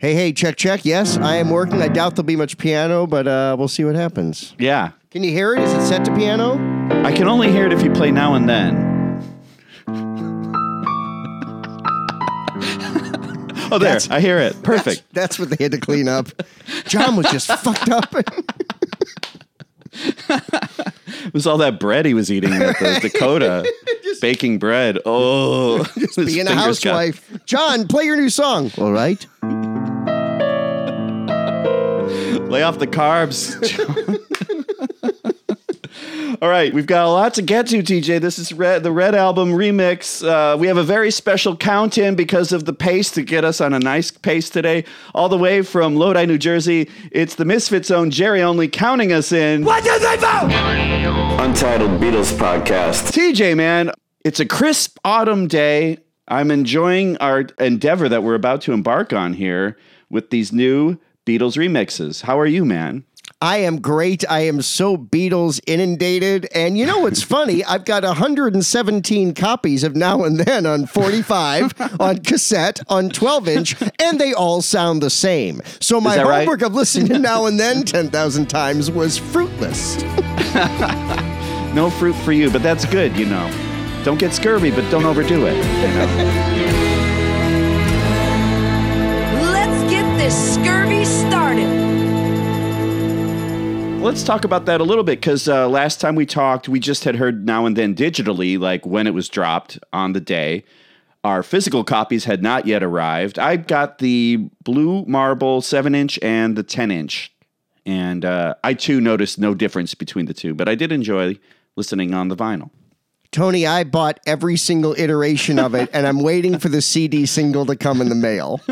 Hey, hey, check, check. Yes, I am working. I doubt there'll be much piano, but uh, we'll see what happens. Yeah. Can you hear it? Is it set to piano? I can only hear it if you play now and then. oh, there. That's- I hear it. Perfect. That's, that's what they had to clean up. John was just fucked up. It was all that bread he was eating at the Dakota. baking bread. Oh, his Being a housewife. John, play your new song. All right. Lay off the carbs. All right, we've got a lot to get to, TJ. This is Red, the Red Album remix. Uh, we have a very special count in because of the pace to get us on a nice pace today. All the way from Lodi, New Jersey, it's the Misfits own Jerry Only counting us in. What did they vote? Untitled Beatles podcast. TJ, man, it's a crisp autumn day. I'm enjoying our endeavor that we're about to embark on here with these new Beatles remixes. How are you, man? I am great. I am so Beatles inundated. And you know what's funny? I've got 117 copies of Now and Then on 45, on cassette, on 12 inch, and they all sound the same. So my that right? homework of listening to Now and Then 10,000 times was fruitless. No fruit for you, but that's good, you know. Don't get scurvy, but don't overdo it. You know? This scurvy started. Let's talk about that a little bit because uh, last time we talked, we just had heard now and then digitally, like when it was dropped on the day. Our physical copies had not yet arrived. I got the blue marble 7 inch and the 10 inch. And uh, I too noticed no difference between the two, but I did enjoy listening on the vinyl. Tony, I bought every single iteration of it, and I'm waiting for the CD single to come in the mail.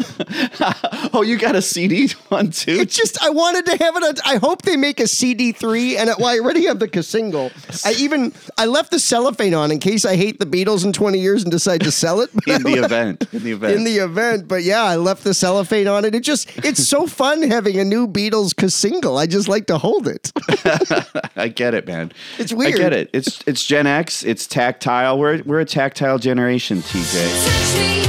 Oh, you got a CD one too? It's just I wanted to have it. On, I hope they make a CD three, and it, well, I already have the single. I even I left the cellophane on in case I hate the Beatles in 20 years and decide to sell it. in the event. In the event. in the event, but yeah, I left the cellophane on it. It just it's so fun having a new Beatles single. I just like to hold it. I get it, man. It's weird. I get it. It's it's Gen X. It's tactile. We're we're a tactile generation, TJ. Touch me,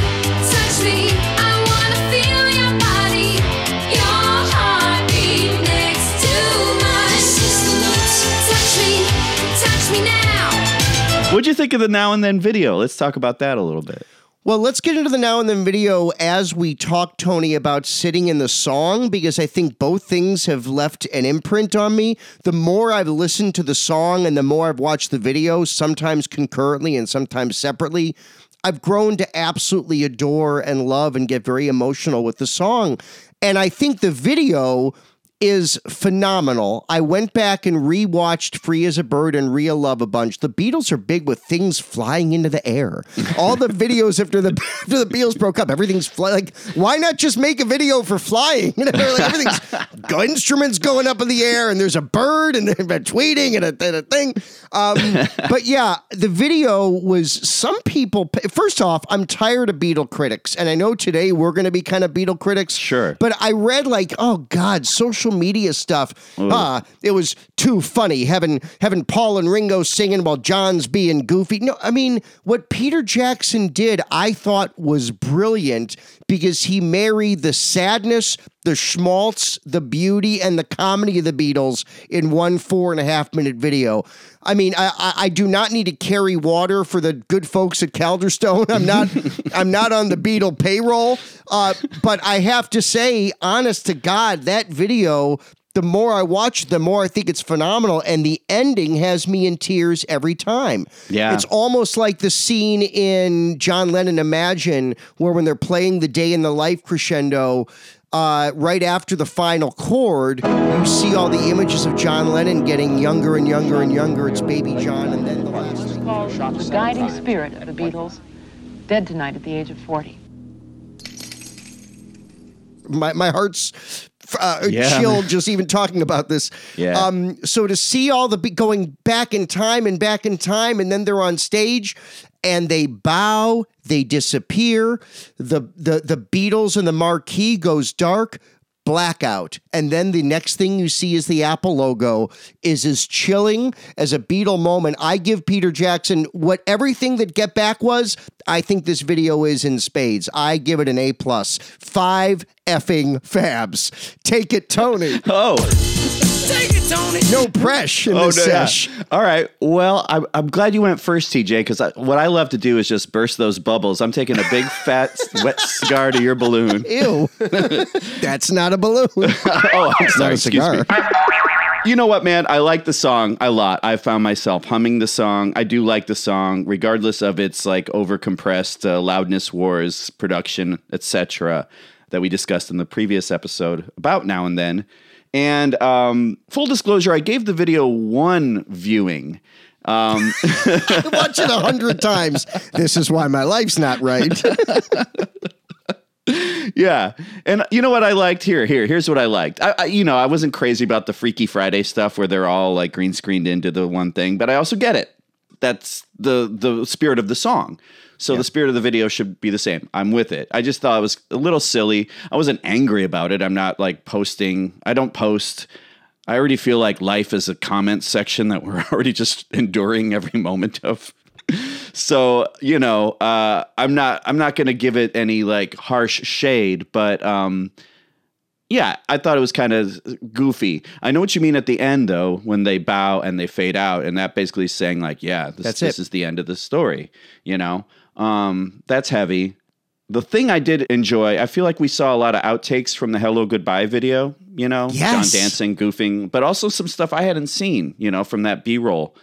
touch me. I wanna feel your body, your heartbeat next to mine. Touch me, touch me now. What'd you think of the now and then video? Let's talk about that a little bit. Well, let's get into the now and then video as we talk, Tony, about sitting in the song, because I think both things have left an imprint on me. The more I've listened to the song and the more I've watched the video, sometimes concurrently and sometimes separately, I've grown to absolutely adore and love and get very emotional with the song. And I think the video is phenomenal. I went back and rewatched Free as a Bird and Real Love a bunch. The Beatles are big with things flying into the air. All the videos after the after the Beatles broke up, everything's fly like why not just make a video for flying? You know, like everything's instruments going up in the air and there's a bird and they're tweeting and a, and a thing. Um, but yeah, the video was some people first off, I'm tired of Beatle critics and I know today we're going to be kind of Beatle critics. Sure. But I read like, oh God, social media stuff. Ah, it was too funny having having Paul and Ringo singing while John's being goofy. No, I mean what Peter Jackson did, I thought was brilliant because he married the sadness, the schmaltz, the beauty, and the comedy of the Beatles in one four and a half minute video. I mean, I, I, I do not need to carry water for the good folks at Calderstone. I'm not I'm not on the Beatle payroll. Uh, but I have to say, honest to God, that video. The more I watch, the more I think it's phenomenal, and the ending has me in tears every time. Yeah. it's almost like the scene in John Lennon Imagine, where when they're playing the day in the life crescendo, uh, right after the final chord, you see all the images of John Lennon getting younger and younger and younger. It's baby John, and then the last thing. the guiding spirit of the Beatles, dead tonight at the age of 40. my, my heart's uh, Yeah. chilled just even talking about this. Yeah. Um, so to see all the be- going back in time and back in time, and then they're on stage and they bow, they disappear. The the the Beatles and the marquee goes dark. blackout. And then the next thing you see is the Apple logo is as chilling as a Beatle moment. I give Peter Jackson what everything that Get Back was. I think this video is in spades. I give it an A plus. Five effing fabs. Take it, Tony. Oh, No press in oh this no, yeah. All right. Well, I'm, I'm glad you went first, TJ, because what I love to do is just burst those bubbles. I'm taking a big fat wet cigar to your balloon. Ew. That's not a balloon. Oh, I'm Not sorry. a Excuse cigar. me. You know what, man? I like the song a lot. I found myself humming the song. I do like the song, regardless of its like overcompressed uh, loudness wars production, etc., that we discussed in the previous episode about now and then. And um, full disclosure, I gave the video one viewing. Um, Watch it a hundred times. This is why my life's not right. yeah, and you know what I liked here? Here, here's what I liked. I, I, you know, I wasn't crazy about the Freaky Friday stuff where they're all like green screened into the one thing, but I also get it. That's the the spirit of the song. So the spirit of the video should be the same. I'm with it. I just thought it was a little silly. I wasn't angry about it. I'm not like posting. I don't post. I already feel like life is a comment section that we're already just enduring every moment of. So you know, uh, I'm not. I'm not going to give it any like harsh shade, but um, yeah, I thought it was kind of goofy. I know what you mean at the end though, when they bow and they fade out, and that basically is saying like, yeah, this, That's this it. is the end of the story. You know, um, that's heavy. The thing I did enjoy, I feel like we saw a lot of outtakes from the Hello Goodbye video. You know, Yes. John dancing, goofing, but also some stuff I hadn't seen. You know, from that B roll.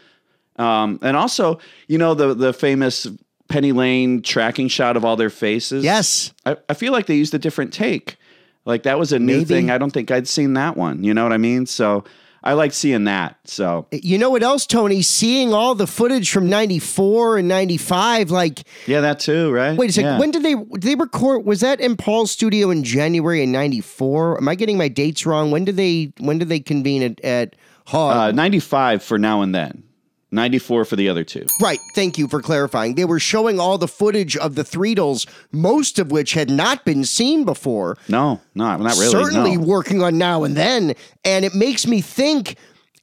Um, and also, you know, the the famous Penny Lane tracking shot of all their faces. yes. I, I feel like they used a different take. Like that was a new Maybe. thing. I don't think I'd seen that one. You know what I mean? So I like seeing that. So You know what else, Tony? Seeing all the footage from 94 and 95, like, yeah, that too, right? wait a second. Yeah. When did they did they record? Was that in Paul's studio in January of 94? Am I getting my dates wrong? When did they when did they convene at, at Hog? uh, 95 for now and then. 94 for the other two. Right. Thank you for clarifying. They were showing all the footage of the Threedles, most of which had not been seen before. No, no, not really. Certainly no. working on now and then. And it makes me think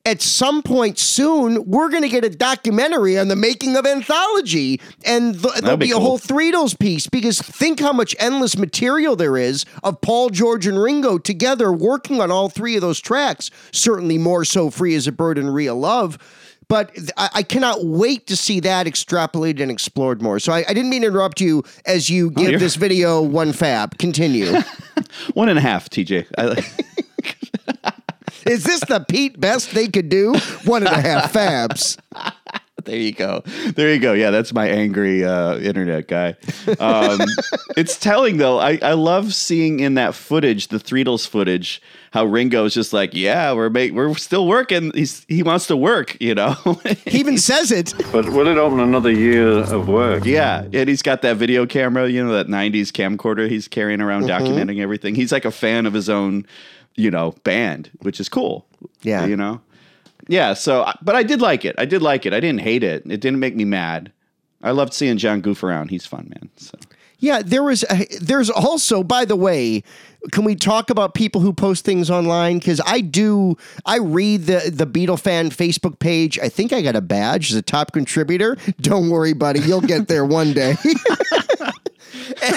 at some point soon, we're going to get a documentary on the making of Anthology. And th- there'll be be, a whole Threedles piece because think how much endless material there is of Paul, George, and Ringo together working on all three of those tracks. Certainly more so Free as a Bird and Real Love. But I, I cannot wait to see that extrapolated and explored more. So I, I didn't mean to interrupt you as you oh, give you're- this video one fab. Continue. One and a half, TJ. I, Is this the Pete best they could do? One and a half fabs. There you go. There you go. Yeah, that's my angry uh, internet guy. Um, it's telling though. I, I love seeing in that footage, the Threedles footage, how Ringo's just like, yeah, we're make, we're still working. He's he wants to work, you know. He even says it. But will it open another year of work? yeah, and he's got that video camera, you know, that '90s camcorder he's carrying around, Mm-hmm. documenting everything. He's like a fan of his own, you know, band, which is cool. Yeah. you know. Yeah, so uh, but I did like it. I did like it. I didn't hate it. It didn't make me mad. I loved seeing John goof around. He's fun, man. So. Yeah, there was. A, there's also, by the way, can we talk about people who post things online? Because I do. I read the the Beatle fan Facebook page. I think I got a badge as a top contributor. Don't worry, buddy. You'll get there one day.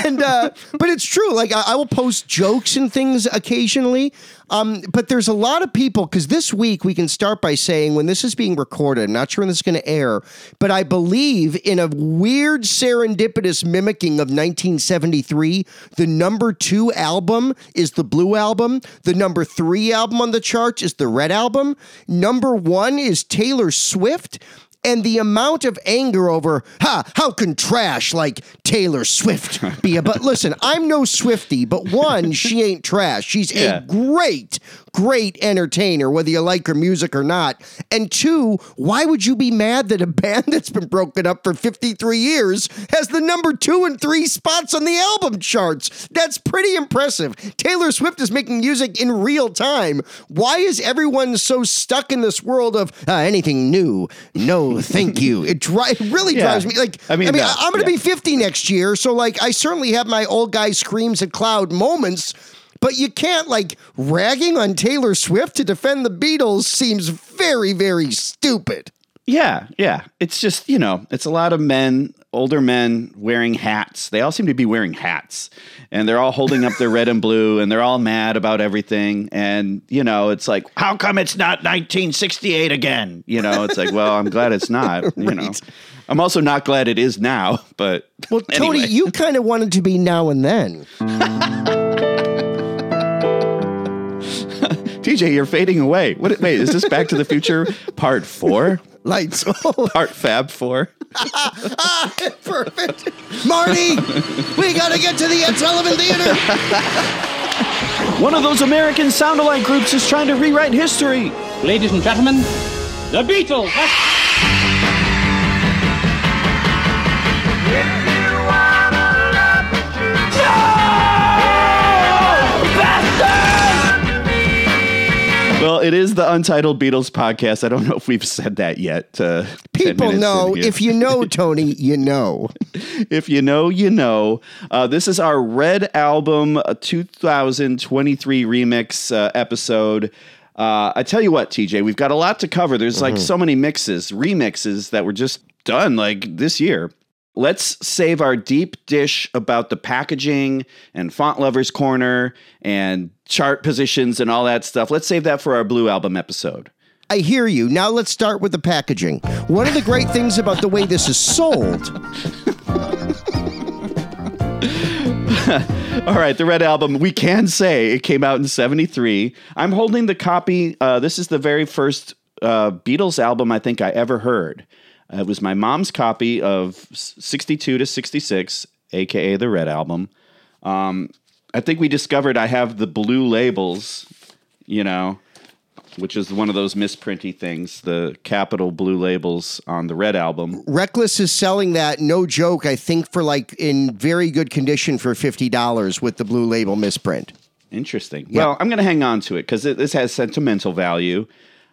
and uh, but it's true. Like I, I will post jokes and things occasionally. Um, but there's a lot of people because this week we can start by saying when this is being recorded. I'm not sure when this is going to air, but I believe in a weird serendipitous mimicking of 1973. The number two album is the Blue album. The number three album on the charts is the Red album. Number one is Taylor Swift and the amount of anger over ha how can trash like Taylor Swift be a but listen I'm no Swifty but one she ain't trash she's Yeah. a great great entertainer whether you like her music or not. And two why would you be mad that a band that's been broken up for 53 years has the number 2 and 3 spots on the album charts? That's pretty impressive. Taylor Swift is making music in real time. Why is everyone so stuck in this world of uh, anything new? No thank you. It, dri- it really Yeah. drives me like I mean, I mean no, I'm going to yeah. be 50 next year so like I certainly have my old guy screams at cloud moments But you can't like ragging on Taylor Swift to defend the Beatles seems very, very stupid. Yeah, yeah. It's just, you know, it's a lot of men, older men wearing hats. They all seem to be wearing hats. And they're all holding up their red and blue and they're all mad about everything. And, you know, it's like, how come it's not 1968 again? You know, it's like, well, I'm glad it's not, you know. I'm also not glad it is now, but Well, Tony, you kind of wanted to be now and then. TJ, you're fading away. What wait, is this Back to the Future part 4? Lights. Part Fab 4? perfect. Marty, we got to get to the Ed Sullivan Theater. One of those American sound-alike groups is trying to rewrite history. Ladies and gentlemen, the Beatles. Well, it is the Untitled Beatles podcast. I don't know if we've said that yet. Uh, People know. If you know, Tony, you know. if you know, you know. Uh, this is our Red Album uh, 2023 remix uh, episode. Uh, I tell you what, TJ, we've got a lot to cover. There's like so many mixes, remixes that were just done like this year. Let's save our deep dish about the packaging and font lovers corner and chart positions and all that stuff. Let's save that for our Blue Album episode. I hear you. Now let's start with the packaging. One of the great things about the way this is sold. All right, the Red Album. We can say it came out in '73. I'm holding the copy. Uh, this is the very first uh, Beatles album I think I ever heard. Uh, it was my mom's copy of '62 to '66, aka the Red Album. Um, I think we discovered I have the blue labels. You know, which is one of those misprinty things, the Capitol blue labels on the Red Album. Reckless is selling that, no joke, I think for like in very good condition for $50 with the blue label misprint. Interesting. Well, I'm going to hang on to it because this has sentimental value.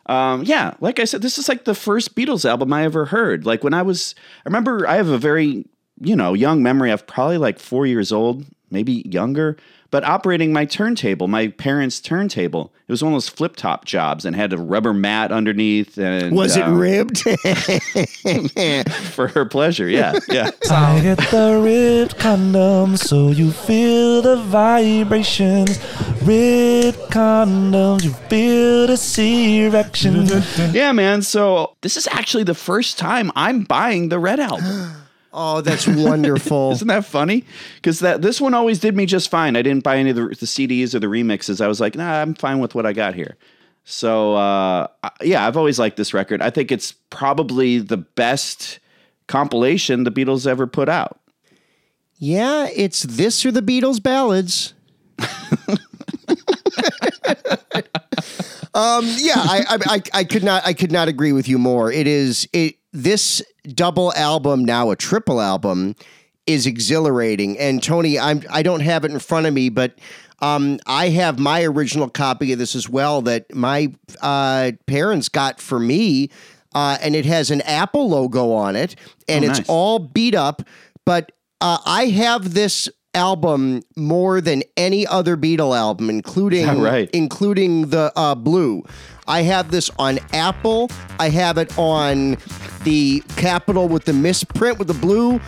Um, yeah, like I said, this is like the first Beatles album I ever heard. Like when I was, I remember I have a very, you know, young memory of probably like four years old, maybe younger, but operating my turntable, my parents' turntable. It was one of those flip top jobs and had a rubber mat underneath. And Was it uh, ribbed? for her pleasure? Yeah, yeah. I get the ribbed condom so you feel the vibrations. Ribbed condoms, you feel the C-erection. yeah, man. So this is actually the first time I'm buying the Red album. oh, that's wonderful. Isn't that funny? Because that this one always did me just fine. I didn't buy any of the, the CDs or the remixes. I was like, nah, I'm fine with what I got here. So uh, yeah, I've always liked this record. I think it's probably the best compilation the Beatles ever put out. yeah, it's this or the Beatles ballads. um, yeah, I, I, I, I could not, I could not agree with you more. It is it this double album now a triple album is exhilarating. And Tony, I'm, I don't have it in front of me, but um, I have my original copy of this as well that my uh, parents got for me, uh, and it has an Apple logo on it, and Oh, it's all beat up. But uh, I have this album more than any other Beatle album, including right? including the uh, blue. I have this on Apple. I have it on the Capitol with the misprint with the blue.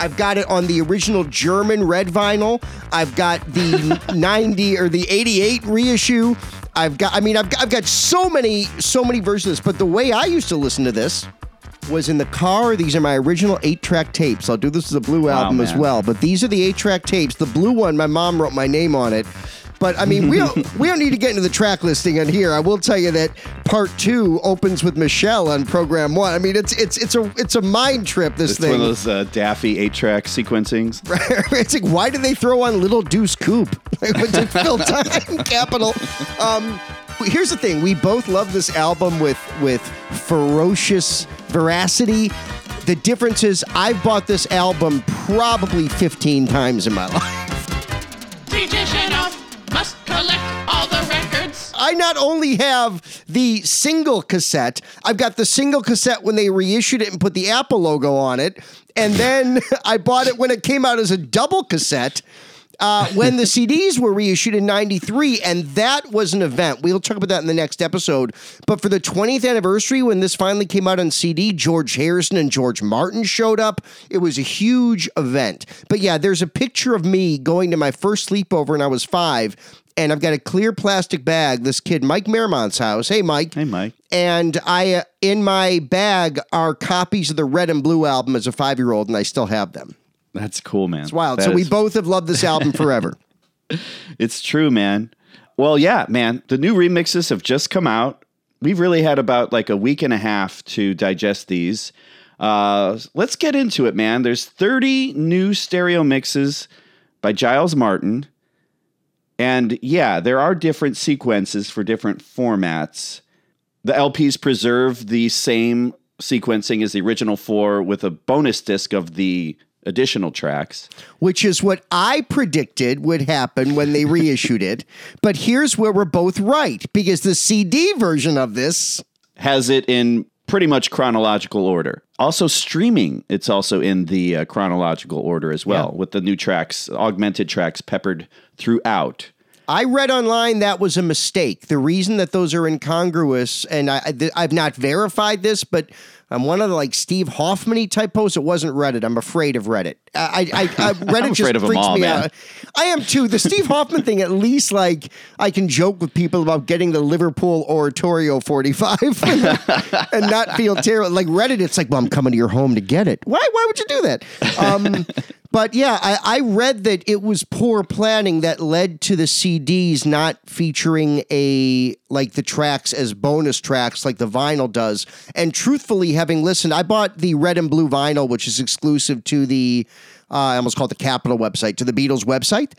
I've got it on the original German red vinyl. I've got the 90 or the 88 reissue. I've got I mean I've got, I've got so many so many versions but the way I used to listen to this was in the car. These are my original eight track tapes. I'll do this as a blue album as well. But these are the eight track tapes. The blue one, my mom wrote my name on it. But I mean, we don't we don't need to get into the track listing on here. I will tell you that part two opens with Michelle on program one. I mean, it's it's it's a it's a mind trip. This It's thing. It's one of those uh, Daffy eight-track sequencings. it's like, why did they throw on Little Deuce Coupe? Like, it, Phil Time Capital. Um, here's the thing: we both love this album with with ferocious veracity. The difference is, I've bought this album probably 15 times in my life. Not only have the single cassette, I've got the single cassette when they reissued it and put the Apple logo on it. And then I bought it when it came out as a double cassette. uh, when the CDs were reissued in 93, and that was an event. We'll talk about that in the next episode. But for the 20th anniversary, when this finally came out on CD, George Harrison and George Martin showed up. It was a huge event. But yeah, there's a picture of me going to my first sleepover when I was five. And I've got a clear plastic bag. This kid, Mike Mermont's house. Hey, Mike. Hey, Mike. And I, uh, in my bag, are copies of the Red and Blue album as a five year old, and I still have them. That's cool, man. It's wild. That so we both have loved this album forever. It's true, man. Well, yeah, man. The new remixes have just come out. We've really had about like a week and a half to digest these. Uh, let's get into it, man. There's 30 new stereo mixes by Giles Martin. And yeah, there are different sequences for different formats. The LPs preserve the same sequencing as the original four with a bonus disc of the additional tracks. which is what I predicted would happen when they reissued it. But here's where we're both right because the CD version of this, has it in pretty much chronological order. Also, streaming, it's also in the uh, chronological order as well, with the new tracks, augmented tracks peppered throughout. I read online that was a mistake. The reason that those are incongruous, and I, I've not verified this, but I'm one of the like Steve Hoffman type posts, it wasn't Reddit. I'm afraid of Reddit. I, I, I Reddit just afraid of 'em freaks all, me man. out. I am too. The Steve Hoffman thing, at least, like I can joke with people about getting the Liverpool Oratorio 45 and not feel terrible. Like Reddit, it's like, well, I'm coming to your home to get it. Why? Why would you do that? Um, but yeah, I, I read that it was poor planning that led to the CDs not featuring a like the tracks as bonus tracks like the vinyl does. And truthfully, having listened, I bought the red and blue vinyl, which is exclusive to the uh, I almost called the Capitol website, to the Beatles website.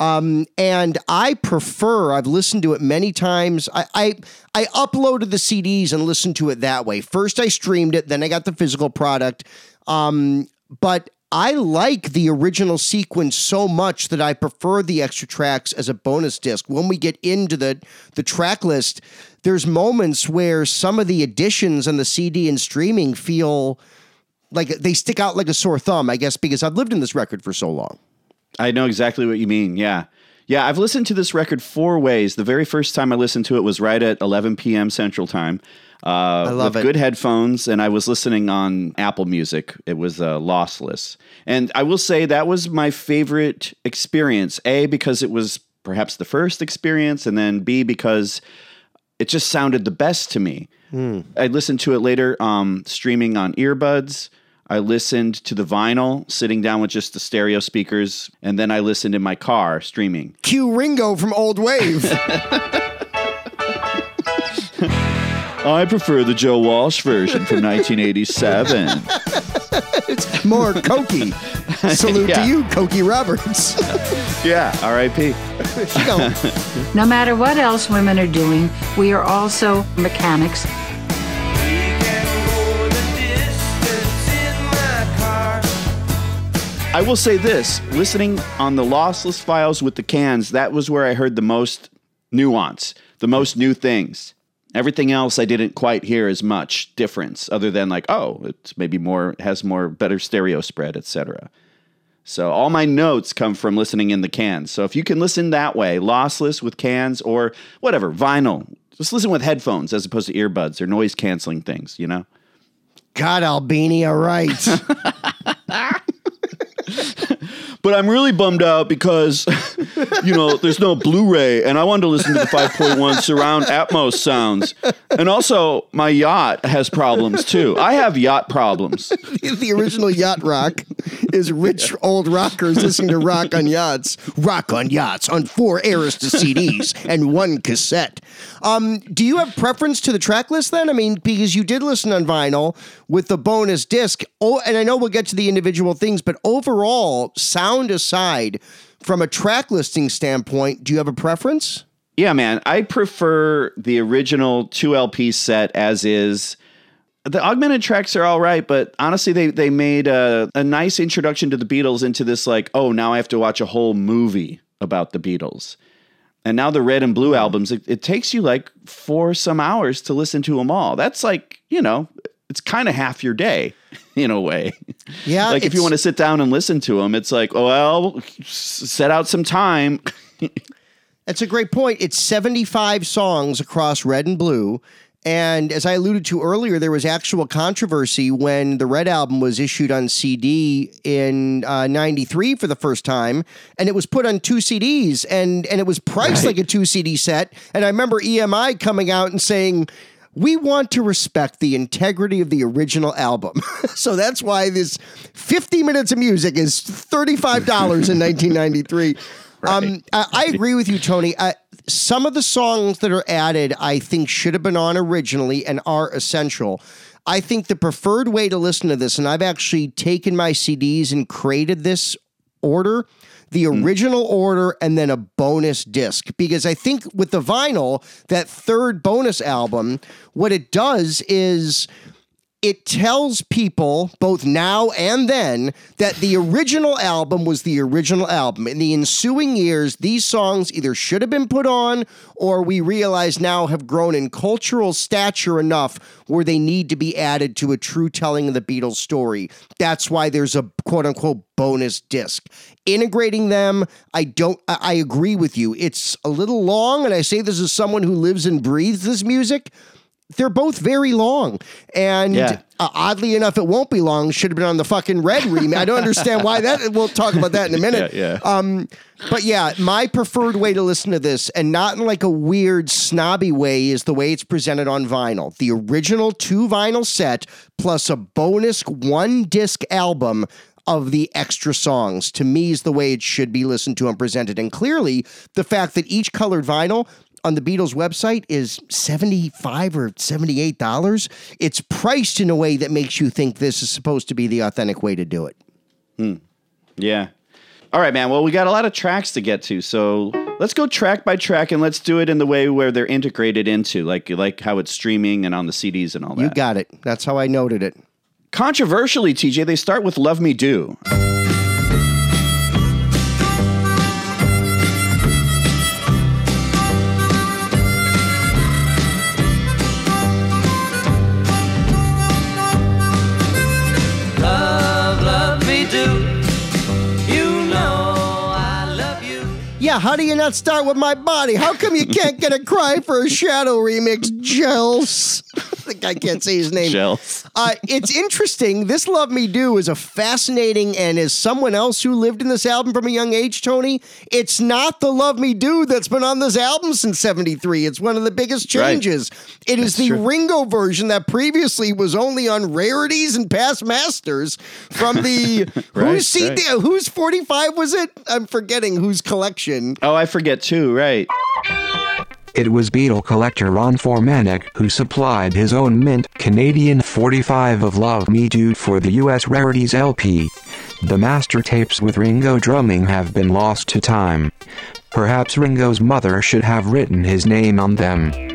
Um, and I prefer, I've listened to it many times. I, I I uploaded the CDs and listened to it that way. First I streamed it, then I got the physical product. Um, but I like the original sequence so much that I prefer the extra tracks as a bonus disc. When we get into the the track list, there's moments where some of the additions on the CD and streaming feel like they stick out like a sore thumb, I guess, because I've lived in this record for so long. I know exactly what you mean. Yeah. Yeah, I've listened to this record four ways. The very first time I listened to it was right at 11 p.m. Central Time. Uh, I love with it. Good headphones, and I was listening on Apple Music. It was uh, lossless. And I will say that was my favorite experience. A, because it was perhaps the first experience, and then B, because it just sounded the best to me. I listened to it later um, streaming on earbuds. I listened to the vinyl sitting down with just the stereo speakers, and then I listened in my car streaming. Cue Ringo from Old Wave. I prefer the Joe Walsh version from 1987. it's More Cokie. Salute Yeah. to you, Cokie Roberts. yeah, R.I.P. No matter what else women are doing, we are also mechanics. I will say this listening on the lossless files with the cans, that was where I heard the most nuance, the most new things. Everything else I didn't quite hear as much difference, other than like, oh, it's maybe more has more better stereo spread, etc. So all my notes come from listening in the cans. So if you can listen that way, lossless with cans or whatever, vinyl, just listen with headphones as opposed to earbuds or noise canceling things, you know? God, Albini, all right. But I'm really bummed out because, you know, there's no Blu-ray, and I wanted to listen to the 5.1 surround Atmos sounds. And also, my yacht has problems too. I have yacht problems. the original yacht rock is rich old rockers listening to rock on yachts. Rock on yachts on four Arista CDs and one cassette. Um, do you have preference to the track list then? I mean, because you did listen on vinyl with the bonus disc. Oh, and I know we'll get to the individual things, but overall, sound aside, from a track listing standpoint, do you have a preference? Yeah, man, I prefer the original 2LP set as is. The augmented tracks are all right, but honestly, they they made a, a nice introduction to the Beatles into this like, oh, now I have to watch a whole movie about the Beatles. And now the red and blue albums, it, it takes you like four some hours to listen to them all. That's like, you know, it's kind of half your day. in a way. Yeah, like if you want to sit down and listen to them, it's like, oh, well, set out some time. That's a great point. It's 75 songs across red and blue. And as I alluded to earlier, there was actual controversy when the Red album was issued on CD in uh, 93 for the first time. And it was put on two CDs and, and it was priced like a two CD set. And I remember EMI coming out and saying, we want to respect the integrity of the original album. so that's why this 50 minutes of music is $35 in 1993. Um, I, I agree with you, Tony. Uh, some of the songs that are added, I think, should have been on originally and are essential. I think the preferred way to listen to this, and I've actually taken my CDs and created this order the mm. original order and then a bonus disc. Because I think with the vinyl that third bonus album what it does is it tells people both now and then that the original album was the original album. In the ensuing years, these songs either should have been put on or we realize now have grown in cultural stature enough where they need to be added to a true telling of the Beatles story. That's why there's a quote unquote bonus disc. Integrating them, I don't, I agree with you. It's a little long, and I say this as someone who lives and breathes this music they're both very long. And Yeah. uh, oddly enough, it won't be long. Should have been on the fucking red remake. I don't understand why that. We'll talk about that in a minute. Yeah, yeah. Um, but yeah, my preferred way to listen to this, and not in like a weird snobby way, is the way it's presented on vinyl. The original two vinyl set plus a bonus one disc album of the extra songs to me is the way it should be listened to and presented. And clearly, the fact that each colored vinyl on the Beatles website is 75 or 78 dollars. It's priced in a way that makes you think this is supposed to be the authentic way to do it. Hmm. Yeah. All right, man. Well, we got a lot of tracks to get to, so let's go track by track and let's do it in the way where they're integrated into, like like how it's streaming and on the CDs and all that. You got it. That's how I noted it. Controversially, TJ, they start with "Love Me Do." Yeah, how do you not start with my body? How come you can't get a cry for a shadow remix, Gels? the guy can't say his name. Gels. Uh, it's interesting. This Love Me Do is a fascinating, and as someone else who lived in this album from a young age, Tony, it's not the Love Me Do that's been on this album since 73. It's one of the biggest Right. changes. It is the true. Ringo version that previously was only on rarities and past masters from the Right, whose CD, right. whose 45 was it? I'm forgetting whose collection. Oh, I forget too. Right. It was Beatle collector Ron Furmanek who supplied his own mint Canadian 45 of Love Me Do for the US Rarities LP. The master tapes with Ringo drumming have been lost to time. Perhaps Ringo's mother should have written his name on them.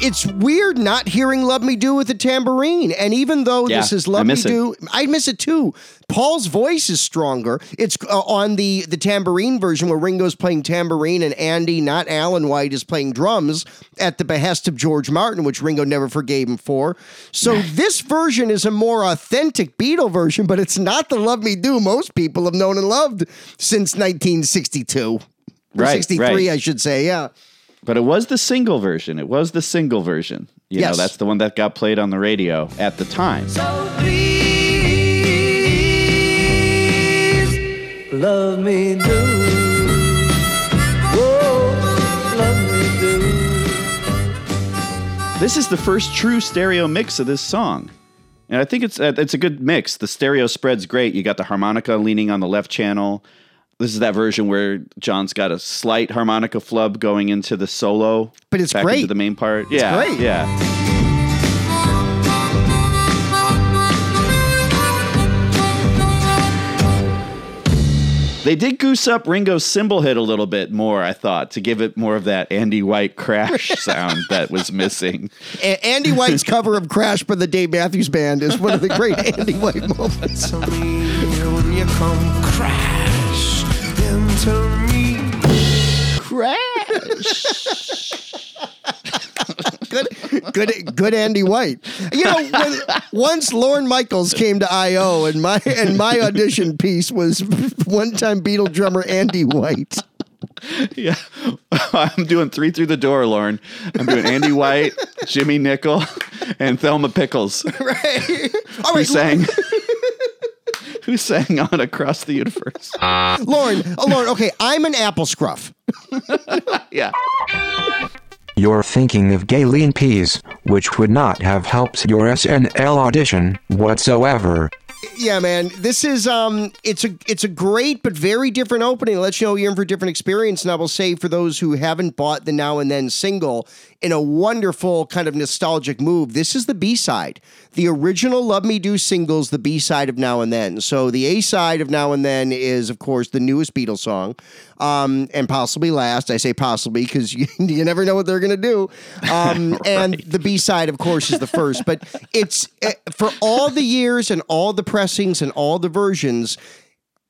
It's weird not hearing Love Me Do with the tambourine. And even though Yeah, this is Love Me it. Do, I miss it too. Paul's voice is stronger. It's uh, on the the tambourine version where Ringo's playing tambourine and Andy, not Alan White, is playing drums at the behest of George Martin, which Ringo never forgave him for. So this version is a more authentic Beatle version, but it's not the Love Me Do most people have known and loved since 1962. Or Right, 63, right. I should say. Yeah. But it was the single version. It was the single version. You Yes. know, that's the one that got played on the radio at the time. So please love me do. Oh, love me do. This is the first true stereo mix of this song. And I think it's uh, it's a good mix. The stereo spread's great. You got the harmonica leaning on the left channel. This is that version where John's got a slight harmonica flub going into the solo, But it's back great. into the main part. yeah, great. yeah. They did goose up Ringo's cymbal hit a little bit more, I thought, to give it more of that Andy White crash sound that was missing. A- Andy White's cover of Crash by the Dave Matthews Band is one of the great Andy White moments. Into me. Crash. good, good, good Andy White. You know, when, once Lorne Michaels came to I.O. and my and my audition piece was one-time Beatle drummer Andy White. Yeah. I'm doing three through the door, Lorne. I'm doing Andy White, Jimmie Nicol, and Thelma Pickles. Right. All right, sang Who sang on Across the Universe? Uh, Lauren. Oh, Lauren. Okay, I'm an apple scruff. Yeah. You're thinking of Gayleen Pease, which would not have helped your SNL audition whatsoever. Yeah, man. This is um it's a it's a great but very different opening. It lets you know you're in for a different experience. And I will say for those who haven't bought the now and then single, in a wonderful kind of nostalgic move, this is the B side. The original Love Me Do singles, the B side of Now and Then. So the A side of Now and Then is, of course, the newest Beatles song. Um, and possibly last. I say possibly because you, you never know what they're gonna do. Um, and the B side, of course, is the first. But it's eh, for all the years and all the pressings and all the versions.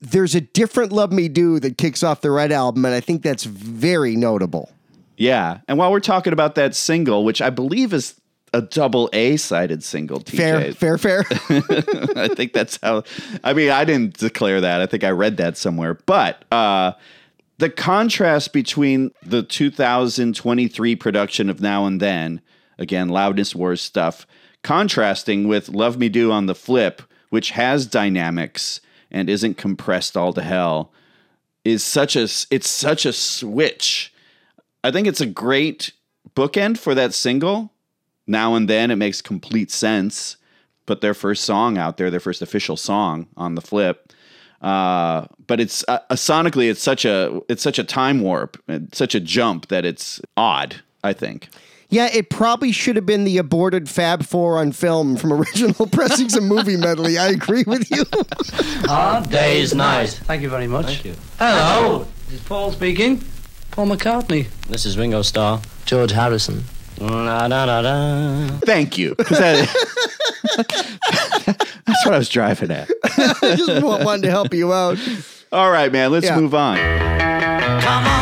There's a different "Love Me Do" that kicks off the Red album, and I think that's very notable. Yeah. And while we're talking about that single, which I believe is a double A sided single, TJ. Fair, fair, fair. I think that's how. I mean, I didn't declare that. I think I read that somewhere. But uh, the contrast between the 2023 production of Now and Then, again, Loudness Wars stuff, contrasting with Love Me Do on the flip, which has dynamics and isn't compressed all to hell, is such a. It's such a switch. I think it's a great bookend for that single. Now and then it makes complete sense. Put their first song out there, their first official song on the flip. Uh, but it's uh, sonically, it's such a it's such a time warp, such a jump that it's odd. I think. Yeah, it probably should have been the aborted Fab Four on film from original pressings and movie medley. I agree with you. Our day is nice. Thank you very much. Thank you. Hello. This is Paul speaking. Paul McCartney. This is Ringo Starr. George Harrison. Na, na, na, na. Thank you. that- that's what I was driving at. I just wanted to help you out. All right, man. Let's Yeah. move on. Come on,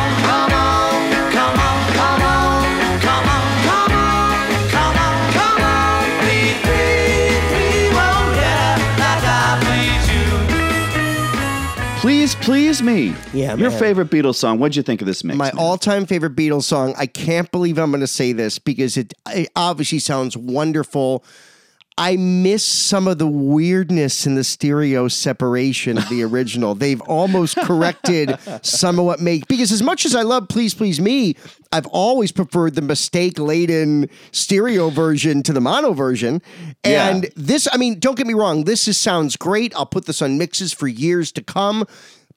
please you. Please, please me. Yeah, Your man. favorite Beatles song. What'd you think of this mix? My man? all-time favorite Beatles song. I can't believe I'm going to say this because it, it obviously sounds wonderful. I miss some of the weirdness in the stereo separation of the original. They've almost corrected some of what make because as much as I love Please Please Me, I've always preferred the mistake laden stereo version to the mono version. And Yeah. this, I mean, don't get me wrong, this is, sounds great. I'll put this on mixes for years to come.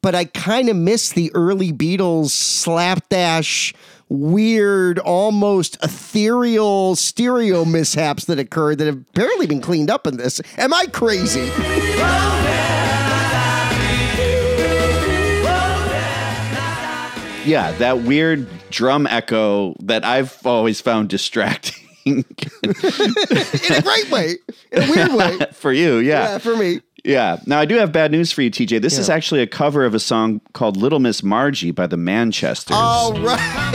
But I kind of miss the early Beatles slapdash, weird, almost ethereal stereo mishaps that occurred that have barely been cleaned up in this. Am I crazy? Yeah, that weird drum echo that I've always found distracting. in a great way, in a weird way. for you, Yeah, yeah. for me. Yeah. Now I do have bad news for you, TJ. This is actually a cover of a song called Little Miss Margie by the Manchesters. All right.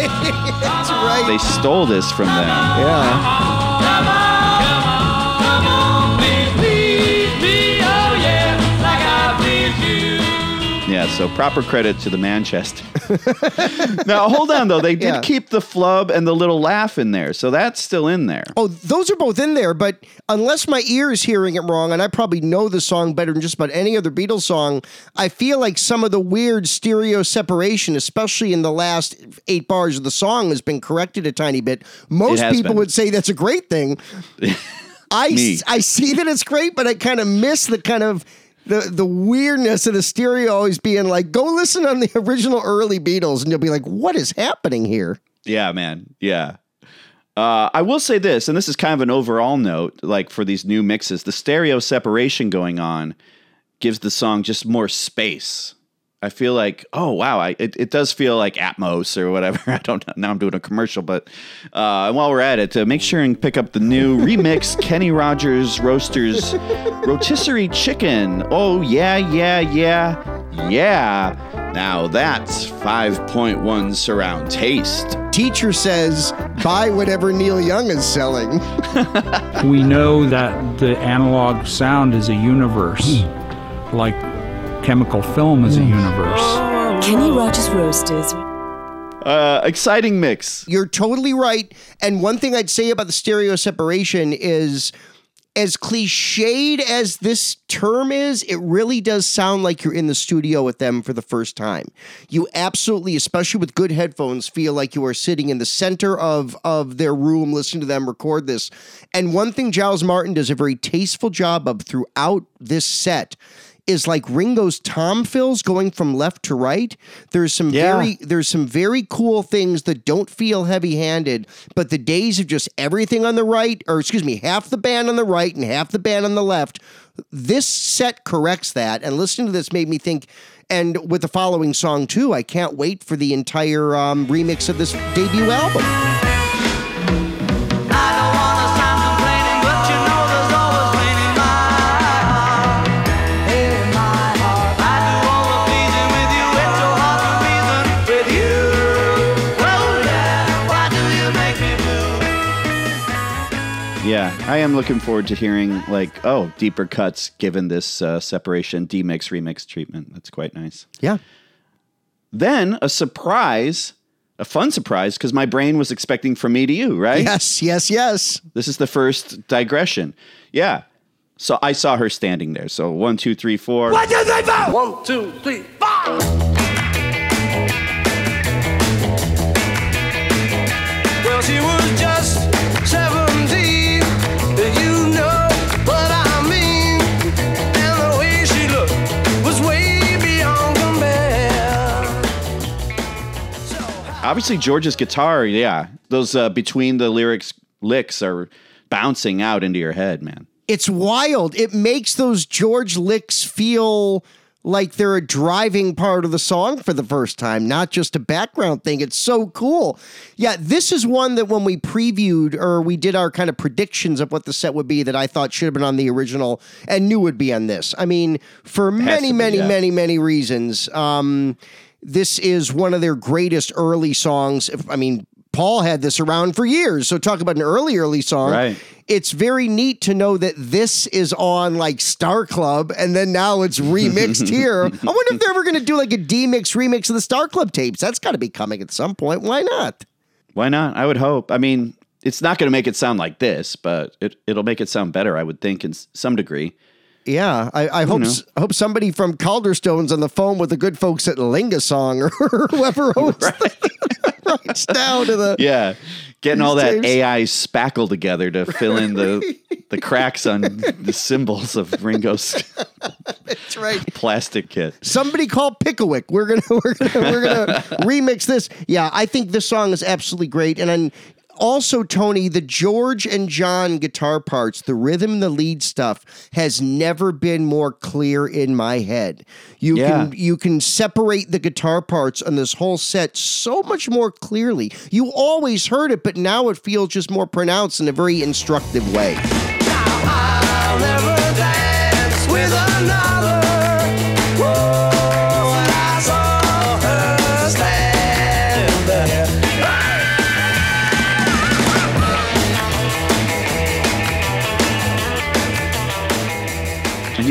That's right. They stole this from them. yeah. Yeah, so proper credit to the Manchester. now hold on though, they did Yeah. keep the flub and the little laugh in there, so that's still in there. Oh, those are both in there, but unless my ear is hearing it wrong, and I probably know the song better than just about any other Beatles song, I feel like some of the weird stereo separation, especially in the last eight bars of the song, has been corrected a tiny bit. Most people been. would say that's a great thing. I, I see that it's great, but I kind of miss the kind of the the weirdness of the stereo always being like, go listen on the original early Beatles, and you'll be like, what is happening here? Yeah, man. Yeah. Uh, I will say this, and this is kind of an overall note, like for these new mixes, the stereo separation going on gives the song just more space. I feel like, oh wow, I, it, it does feel like Atmos or whatever. I don't know. Now I'm doing a commercial, but uh, and while we're at it, uh, make sure and pick up the new remix Kenny Rogers Roasters Rotisserie Chicken. Oh yeah, yeah, yeah, yeah. Now that's 5.1 surround taste. Teacher says, buy whatever Neil Young is selling. we know that the analog sound is a universe, like chemical film is a universe. Kenny Rogers Roasters. Uh, exciting mix. You're totally right. And one thing I'd say about the stereo separation is as cliched as this term is, it really does sound like you're in the studio with them for the first time. You absolutely, especially with good headphones, feel like you are sitting in the center of, of their room listening to them record this. And one thing Giles Martin does a very tasteful job of throughout this set is like Ringo's tom fills going from left to right. There's some Yeah. very there's some very cool things that don't feel heavy-handed, but the days of just everything on the right, or excuse me, half the band on the right and half the band on the left, this set corrects that. And listening to this made me think. And with the following song too, I can't wait for the entire um, remix of this debut album. I am looking forward to hearing like oh deeper cuts given this uh, separation demix remix treatment. That's quite nice. Yeah. Then a surprise, a fun surprise because my brain was expecting from me to you, right? Yes, yes, yes. This is the first digression. Yeah. So I saw her standing there. So one, two, three, four. One, two, three, four. One, two, three, four. Obviously, George's guitar, yeah, those uh, between the lyrics licks are bouncing out into your head, man. It's wild. It makes those George licks feel like they're a driving part of the song for the first time, not just a background thing. It's so cool. Yeah, this is one that when we previewed or we did our kind of predictions of what the set would be that I thought should have been on the original and knew would be on this. I mean, for many, be, many, yeah. many, many reasons. Um, this is one of their greatest early songs. I mean, Paul had this around for years. So talk about an early, early song. Right. It's very neat to know that this is on like Star Club and then now it's remixed here. I wonder if they're ever going to do like a demix remix of the Star Club tapes. That's got to be coming at some point. Why not? Why not? I would hope. I mean, it's not going to make it sound like this, but it, it'll make it sound better, I would think, in some degree. Yeah, I, I hope know. s- I hope somebody from Calderstone's on the phone with the good folks at Lingasong or whoever owns the- writes down to the Yeah. Getting all that. AI spackle together to fill in the the cracks on the cymbals of Ringo's That's right. plastic kit. Somebody call Picklewick. We're gonna we're gonna we're gonna remix this. Yeah, I think this song is absolutely great. And then also, Tony, the George and John guitar parts, the rhythm, the lead stuff has never been more clear in my head. You Yeah. can you can separate the guitar parts on this whole set so much more clearly. You always heard it, but now it feels just more pronounced in a very instructive way.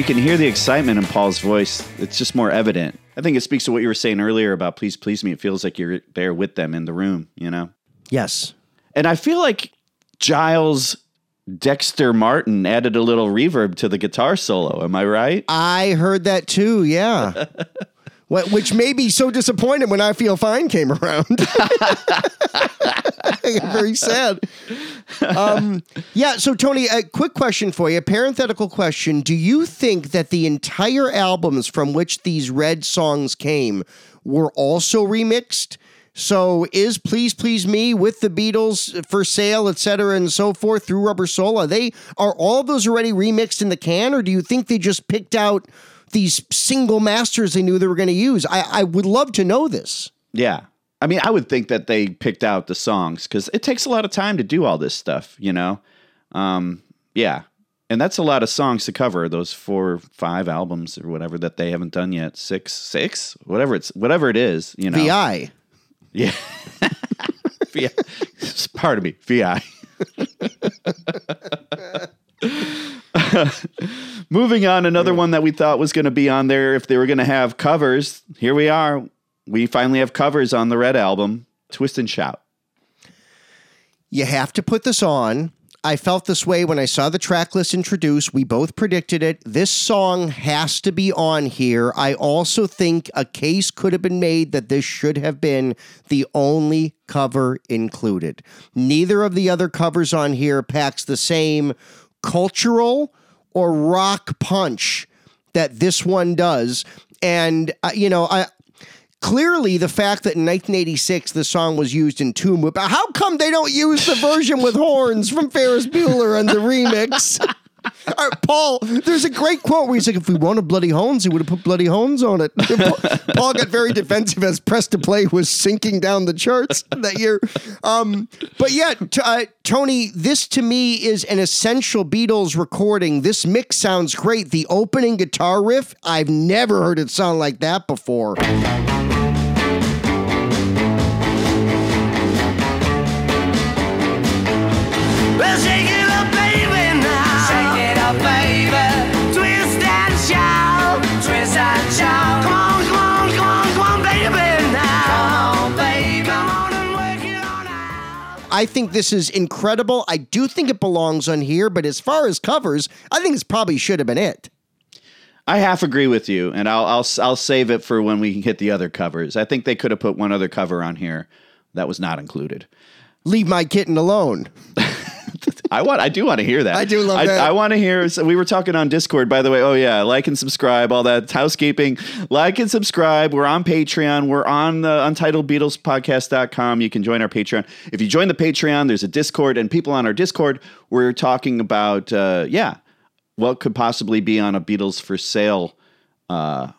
You can hear the excitement in Paul's voice. It's just more evident. I think it speaks to what you were saying earlier about please please me. It feels like you're there with them in the room, you know? Yes. And I feel like Giles Dexter Martin added a little reverb to the guitar solo. Am I right? I heard that too, yeah. Wh- Which made me so disappointed when I Feel Fine came around. Very sad. Um, yeah, so Tony, a quick question for you, a parenthetical question. Do you think that the entire albums from which these red songs came were also remixed? So is Please Please Me with the Beatles for sale, et cetera, and so forth through Rubber Soul? Are they are all those already remixed in the can, or do you think they just picked out these single masters they knew they were going to use? I, I would love to know this. Yeah. I mean, I would think that they picked out the songs because it takes a lot of time to do all this stuff, you know? Um, yeah. and that's a lot of songs to cover. Those four, five albums or whatever that they haven't done yet. Six, six, whatever it's whatever it is. You know, VI. Yeah. VI. Pardon me. VI. Moving on, another one that we thought was going to be on there if they were going to have covers. Here we are. We finally have covers on the Red album. Twist and shout. You have to put this on. I felt this way when I saw the track list introduced. We both predicted it. This song has to be on here. I also think a case could have been made that this should have been the only cover included. Neither of the other covers on here packs the same cultural or rock punch that this one does. And, uh, you know, I. Clearly, the fact that in 1986 the song was used in movies. How come they don't use the version with horns from Ferris Bueller and the remix? All right, Paul, there's a great quote where he's like, if we wanted Bloody Hones, he would have put Bloody Hones on it. Paul got very defensive as Press to Play was sinking down the charts that year. Um, but yeah, t- uh, Tony, this to me is an essential Beatles recording. This mix sounds great. The opening guitar riff, I've never heard it sound like that before. I think this is incredible. I do think it belongs on here, but as far as covers, I think this probably should have been it. I half agree with you, and I'll I'll I'll save it for when we can hit the other covers. I think they could have put one other cover on here that was not included. Leave my kitten alone. I want. I do want to hear that. I do love I, that. I want to hear. So we were talking on Discord, by the way. Oh yeah, like and subscribe. All that housekeeping. Like and subscribe. We're on Patreon. We're on the Untitled Beatles Podcast.com. You can join our Patreon. If you join the Patreon, there's a Discord, and people on our Discord. We're talking about uh, yeah, what could possibly be on a Beatles for sale. Uh,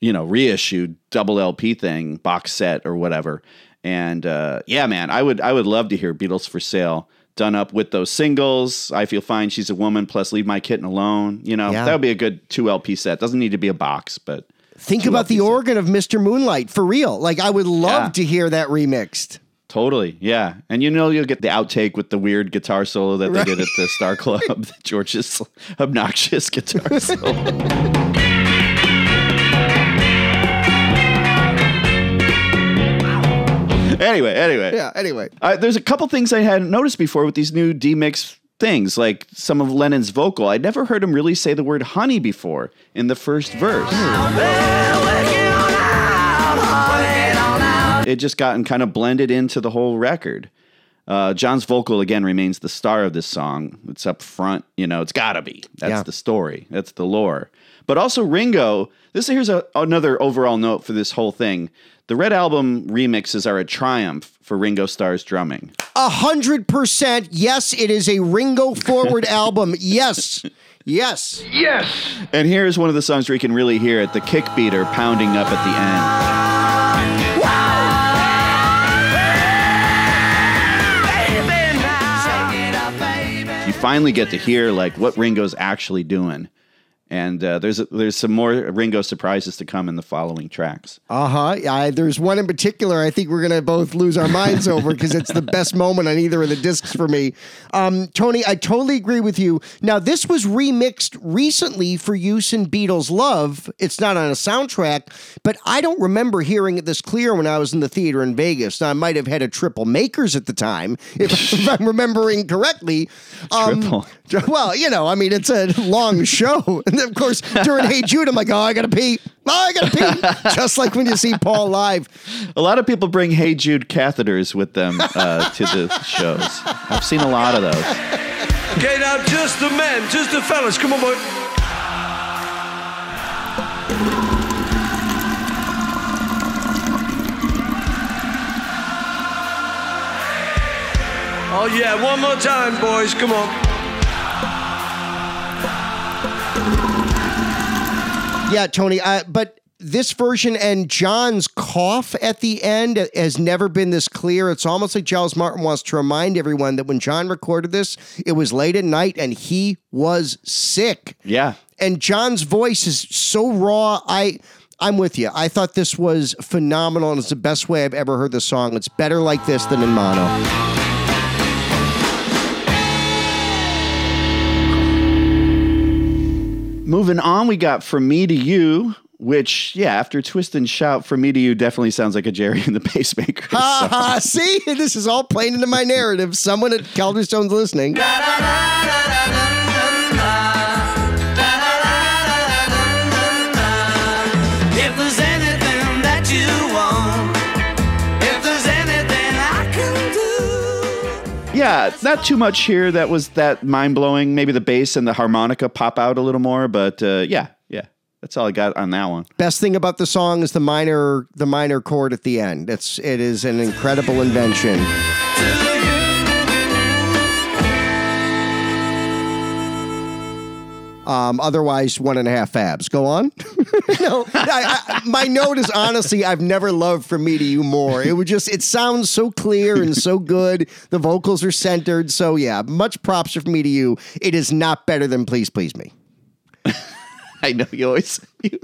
you know, reissued double LP thing, box set or whatever. And uh, yeah, man, I would I would love to hear Beatles for sale done up with those singles. I feel fine. She's a woman. Plus, leave my kitten alone. You know, Yeah. that would be a good two LP set. Doesn't need to be a box, but Think about the set. organ of Mr. Moonlight for real. Like, I would love Yeah. to hear that remixed. Totally, yeah. And you know you'll get the outtake with the weird guitar solo that they did at the Star Club, George's obnoxious guitar solo. anyway, anyway. Yeah, anyway. Uh, there's a couple things I hadn't noticed before with these new D-Mix things, like some of Lennon's vocal. I'd never heard him really say the word honey before in the first verse. It just gotten kind of blended into the whole record. Uh, John's vocal again remains the star of this song. It's up front, you know. It's got to be. That's Yeah. the story. That's the lore. But also Ringo. This here's a, another overall note for this whole thing. The Red Album remixes are a triumph for Ringo Starr's drumming. A hundred percent. Yes, it is a Ringo forward album. Yes. Yes. Yes. And here's one of the songs where you can really hear it the kick beater pounding up at the end. You finally get to hear like what Ringo's actually doing. And uh, there's there's some more Ringo surprises to come in the following tracks. Uh huh. I, there's one in particular I think we're gonna both lose our minds over because it's the best moment on either of the discs for me. Um, Tony, I totally agree with you. Now this was remixed recently for use in Beatles Love. It's not on a soundtrack, but I don't remember hearing it this clear when I was in the theater in Vegas. Now I might have had a triple makers at the time, if, if I'm remembering correctly. Um, Triple. Well, you know, I mean, it's a long show. And of course, during Hey Jude, I'm like, oh, I got to pee. Oh, I got to pee. Just like when you see Paul live. A lot of people bring Hey Jude catheters with them uh, to the shows. I've seen a lot of those. Okay, now just the men, just the fellas. Come on, boy. Oh yeah, one more time, boys. Come on. Yeah, Tony. Uh, but this version and John's cough at the end has never been this clear. It's almost like Giles Martin wants to remind everyone that when John recorded this, it was late at night and he was sick. Yeah. And John's voice is so raw. I I'm with you. I thought this was phenomenal and it's the best way I've ever heard the song. It's better like this than in mono. Moving on, we got From Me to You, which, yeah, after Twist and Shout, From Me to You definitely sounds like a Gerry and the Pacemaker. Ha song. ha! See, this is all playing into my narrative. Someone at Calderstone's listening. Yeah, not too much here that was that mind blowing. Maybe the bass and the harmonica pop out a little more, but uh, yeah, yeah, that's all I got on that one. Best thing about the song is the minor the minor chord at the end. It's it is an incredible invention. Um, otherwise, one and a half abs. Go on. no, I, I, my note is honestly, I've never loved "From Me to You" more. It would just, it sounds so clear and so good. The vocals are centered. So yeah, much props for "Me to You." It is not better than "Please Please Me." I know you always you,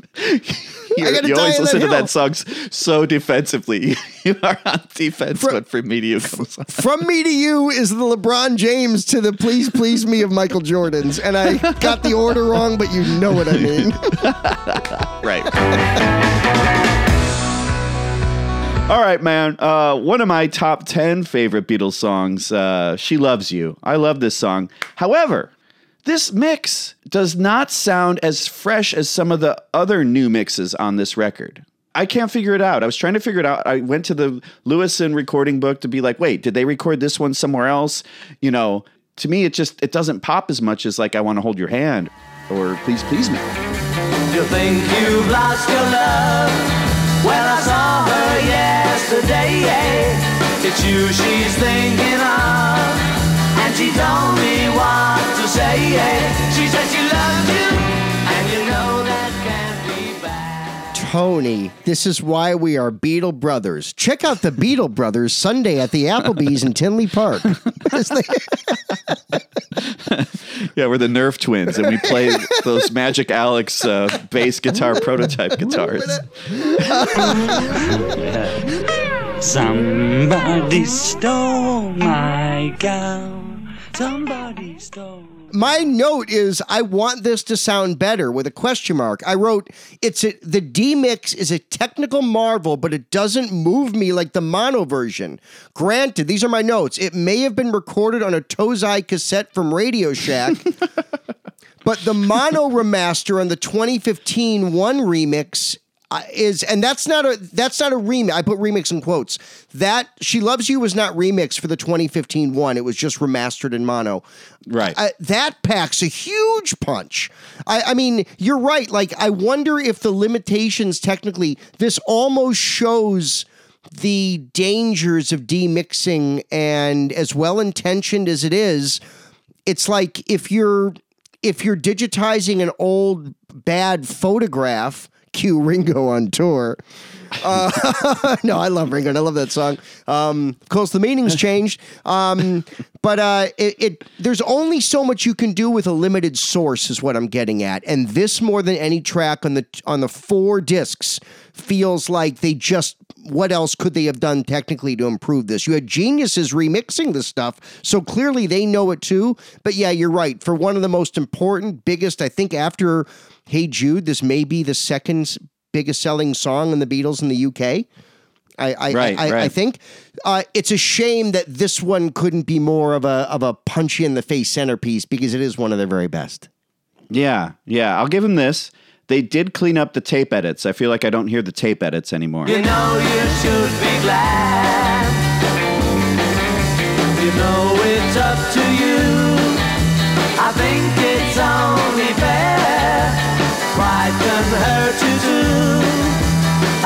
you, always listen that to that song so defensively. You are on defense but From Me to You comes on. From Me to You is the LeBron James to the Please Please Me of Michael Jordan's. And I got the order wrong, but you know what I mean. Right. All right, man. Uh, one of my top 10 favorite Beatles songs, uh, She Loves You. I love this song. However, this mix does not sound as fresh as some of the other new mixes on this record. I can't figure it out. I was trying to figure it out. I went to the Lewisohn recording book to be like, wait, did they record this one somewhere else? You know, to me, it just it doesn't pop as much as like I want to hold your hand or please please me. You think you've lost your love? Well, I saw her yesterday. It's you she's thinking of, and she told me to say. She said she loves you, and you know that can't be bad. Tony, this is why we are Beatle Brothers. Check out the Beatle Brothers Sunday at the Applebee's in Tinley Park. Yeah, we're the Nerf twins, and we play those Magic Alex uh, bass guitar prototype guitars. Somebody stole my gown. Somebody stole. My note is I want this to sound better with a question mark. I wrote it's a, the D mix is a technical marvel, but it doesn't move me like the mono version. Granted, these are my notes. It may have been recorded on a Tozai cassette from Radio Shack. But the mono remaster on the 2015 one remix is, and that's not a that's not a remix. I put remix in quotes. That "She Loves You" was not remixed for the 2015 one. It was just remastered in mono. Right. Uh, that packs a huge punch. I, I mean, you're right. Like, I wonder if the limitations technically, this almost shows the dangers of demixing, and as well intentioned as it is, it's like if you're if you're digitizing an old bad photograph, cue Ringo on tour. Uh, no, I love Ringo. and I love that song. Um, of course, the meaning's changed, um, but uh, it, it there's only so much you can do with a limited source, is what I'm getting at. And this, more than any track on the on the four discs, feels like they just. What else could they have done technically to improve this? You had geniuses remixing this stuff, so clearly they know it too. But yeah, you're right. For one of the most important, biggest, I think after Hey Jude, this may be the second biggest selling song in the Beatles in the UK. I I, Right, I, I think uh, it's a shame that this one couldn't be more of a of a punch in the face centerpiece because it is one of their very best. Yeah, yeah. I'll give them this. They did clean up the tape edits. I feel like I don't hear the tape edits anymore. You know you should be glad. You know it's up to you. I think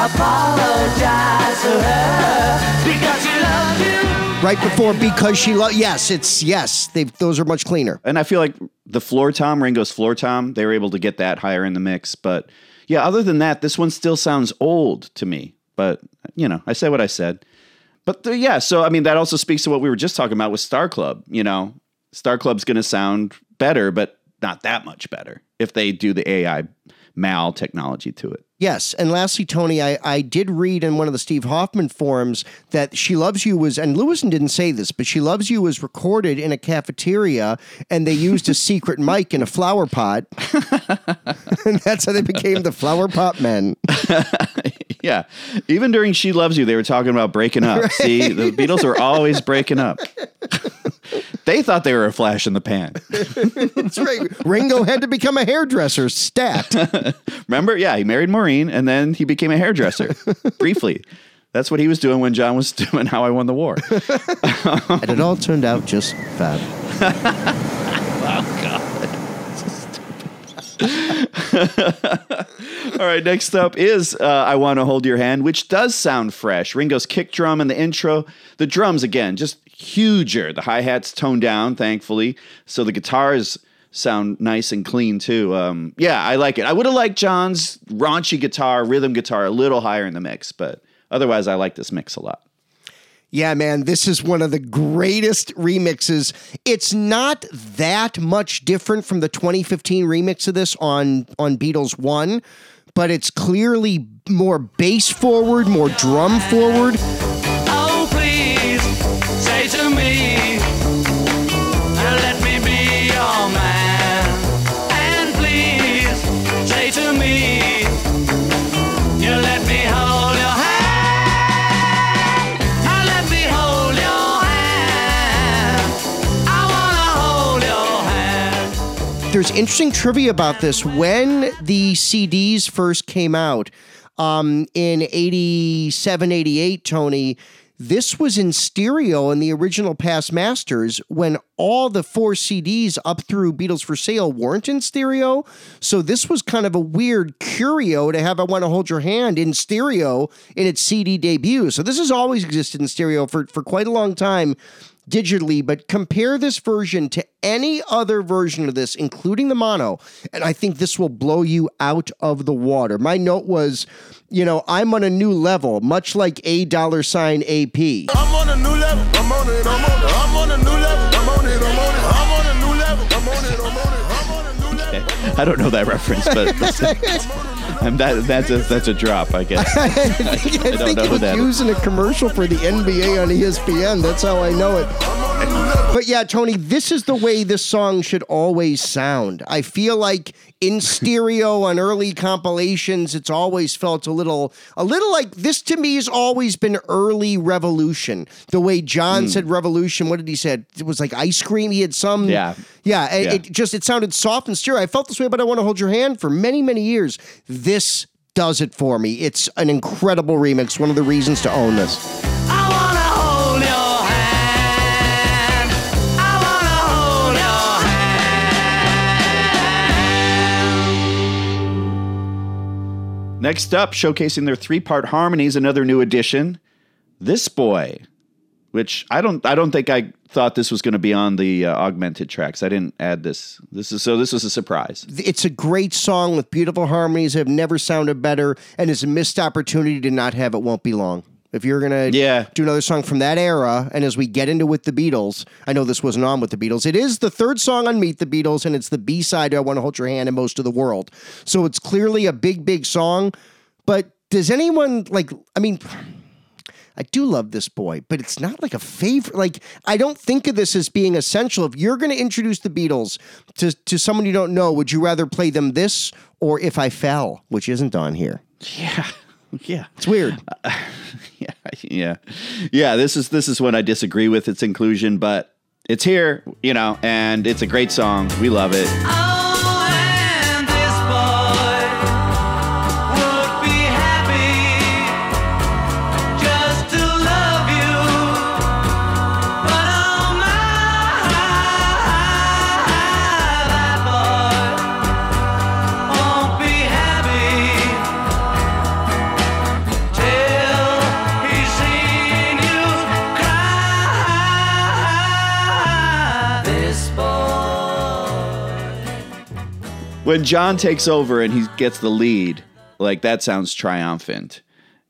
apologize to her because she loves you? Right before because she lo- yes, it's yes. They those are much cleaner. And I feel like the floor tom, Ringo's floor tom, they were able to get that higher in the mix. But yeah, other than that, this one still sounds old to me. But you know, I said what I said. But the, yeah, so I mean, that also speaks to what we were just talking about with Star Club. You know, Star Club's going to sound better, but not that much better if they do the AI mal technology to it. Yes. And lastly, Tony, I, I did read in one of the Steve Hoffman forums that She Loves You was, and Lewisohn didn't say this, but She Loves You was recorded in a cafeteria and they used a secret mic in a flower pot. and that's how they became the Flower Pot Men. yeah. Even during She Loves You, they were talking about breaking up. See, the Beatles were always breaking up. They thought they were a flash in the pan. That's right. Ringo had to become a hairdresser, stat. Remember? Yeah, he married Maureen and then he became a hairdresser briefly. That's what he was doing when John was doing How I Won the War. and it all turned out just fab. oh, God. All right, next up is uh, I Want to Hold Your Hand, which does sound fresh. Ringo's kick drum in the intro. The drums, again, just huger. The hi hats toned down, thankfully. So the guitars sound nice and clean, too. Um, yeah, I like it. I would have liked John's raunchy guitar, rhythm guitar, a little higher in the mix, but otherwise, I like this mix a lot. Yeah, man, this is one of the greatest remixes. It's not that much different from the 2015 remix of this on on Beatles 1, but it's clearly more bass forward, more drum forward. There's interesting trivia about this. When the CDs first came out um, in 87, 88, Tony, this was in stereo in the original Past Masters when all the four CDs up through Beatles for Sale weren't in stereo. So this was kind of a weird curio to have I Want to Hold Your Hand in stereo in its CD debut. So this has always existed in stereo for, for quite a long time digitally, but compare this version to any other version of this, including the mono, and I think this will blow you out of the water. My note was, you know, I'm on a new level, much like a dollar sign AP. I'm on a new level. I'm on it. I'm on it. I'm on a new level. I'm on it. I'm on it. I'm on a new level. I'm on it. I'm on it. I'm on a new level. I don't know that reference, but and that, that's, a, that's a drop, I guess. I think, I don't know it who was that is. used in a commercial for the NBA on ESPN. That's how I know it. But yeah, Tony, this is the way this song should always sound. I feel like in stereo on early compilations, it's always felt a little, a little like this to me has always been early revolution. The way John Hmm. said revolution, what did he said? It was like ice cream. He had some, Yeah. yeah. It, Yeah. it just it sounded soft and stereo. I felt this way, but I want to hold your hand for many, many years. This does it for me. It's an incredible remix. One of the reasons to own this. Next up, showcasing their three-part harmonies, another new addition, "This Boy," which I don't, I don't think I thought this was going to be on the uh, augmented tracks. I didn't add this. This is so. This was a surprise. It's a great song with beautiful harmonies. Have never sounded better, and it's a missed opportunity to not have it. Won't be long. If you're gonna Yeah. do another song from that era, and as we get into with the Beatles, I know this wasn't on with the Beatles. It is the third song on Meet the Beatles, and it's the B side. I want to hold your hand in most of the world. So it's clearly a big, big song. But does anyone like? I mean. I do love this boy, but it's not like a favorite. Like I don't think of this as being essential. If you're going to introduce the Beatles to to someone you don't know, would you rather play them this or If I Fell, which isn't on here? Yeah, yeah, It's weird. yeah, yeah, yeah. This is this is what I disagree with its inclusion, but it's here, you know, and it's a great song. We love it. Oh, When John takes over and he gets the lead, Like that sounds triumphant.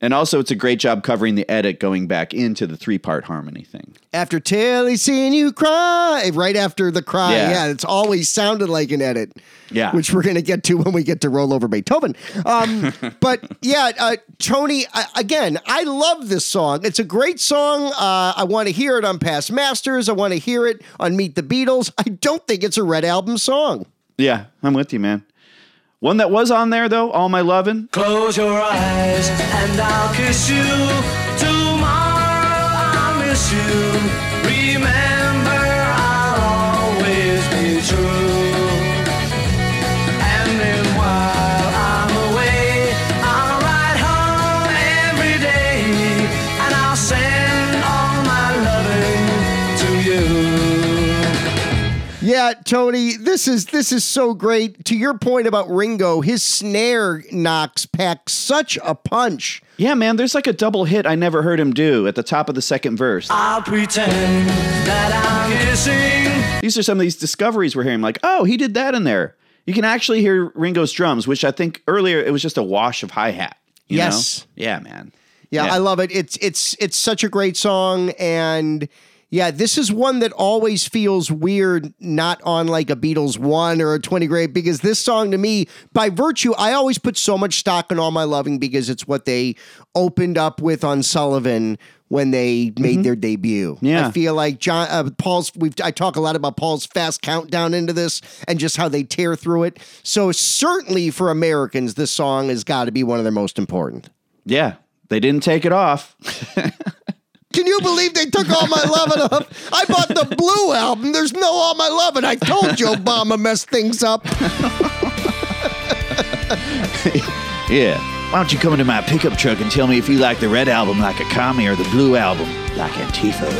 And also, it's a great job covering the edit going back into the three part harmony thing. After Tilly seeing you cry, right after the cry, Yeah. yeah, it's always sounded like an edit. Yeah. which we're going to get to when we get to roll over Beethoven. Um, but yeah, uh, Tony, I, again, I love this song. It's a great song. Uh, I want to hear it on Past Masters. I want to hear it on Meet the Beatles. I don't think it's a Red Album song. Yeah, I'm with you, man. One that was on there, though, All My Lovin'. Close your eyes and I'll kiss you. Tomorrow I'll miss you. You. Tony, this is this is so great. To your point about Ringo, his snare knocks pack such a punch. Yeah, man, there's like a double hit I never heard him do at the top of the second verse. I'll pretend that I'm kissing. These are some of these discoveries we're hearing, like, oh, he did that in there. You can actually hear Ringo's drums, which I think earlier it was just a wash of hi hat. Yes. Yeah, man. Yeah, Yeah. I love it. It's it's it's such a great song and yeah, this is one that always feels weird not on like a Beatles 1 or a 20 grade because this song to me by virtue I always put so much stock in all my loving because it's what they opened up with on Sullivan when they made their debut. Yeah. I feel like John uh, Paul's we've I talk a lot about Paul's fast countdown into this and just how they tear through it. So certainly for Americans this song has got to be one of their most important. Yeah. They didn't take it off. Can you believe they took all my loving off? I bought the blue album. There's no all my loving. I told you Obama messed things up. yeah. Why don't you come into my pickup truck and tell me if you like the red album like a commie or the blue album like Antifa?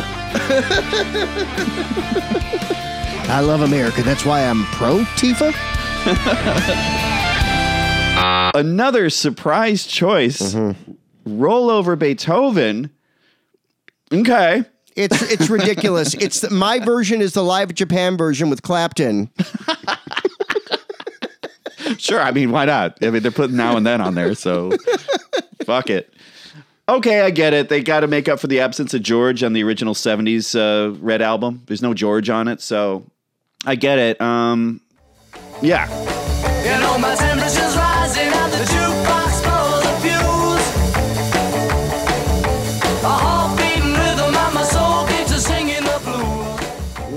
I love America. That's why I'm pro Tifa. Another surprise choice. Mm-hmm. Roll over Beethoven. Okay. It's it's ridiculous. It's the, my version is the live Japan version with Clapton. Sure. I mean, why not? I mean, they're putting now and then on there, so fuck it. Okay, I get it. They got to make up for the absence of George on the original '70s uh, Red album. There's no George on it, so I get it. Um, yeah, You know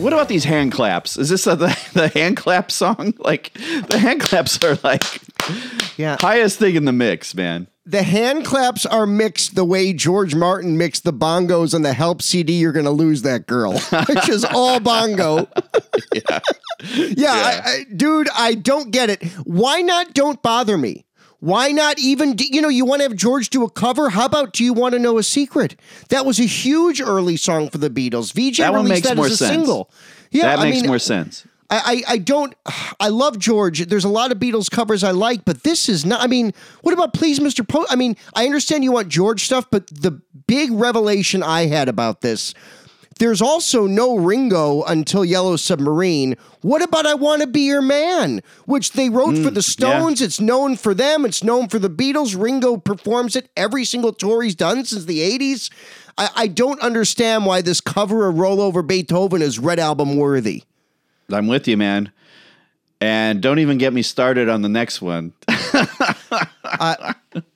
What about these hand claps? Is this a, the, the hand clap song? Like the hand claps are like Yeah. highest thing in the mix, man. The hand claps are mixed the way George Martin mixed the bongos on the Help CD. You're gonna lose that girl, which is all bongo. Yeah. Yeah, I, I, dude, I don't get it. Why not? Don't bother me. Why not even? You know, you want to have George do a cover. How about Do you want to know a secret? That was a huge early song for the Beatles. VJ That one makes that more as a sense. single. Yeah, that I makes mean, more sense. I, I I don't I love George. There's a lot of Beatles covers I like, but this is not. I mean, what about Please Mr. Post? I mean, I understand you want George stuff, but the big revelation I had about this. There's also no Ringo until Yellow Submarine. What about I Want to Be Your Man, which they wrote for mm, the Stones? It's known for them. It's known for the Beatles. Ringo performs it every single tour he's done since the 80s. I, I don't understand why this cover of Rollover Beethoven is Red Album worthy. I'm with you, man. And don't even get me started on the next one.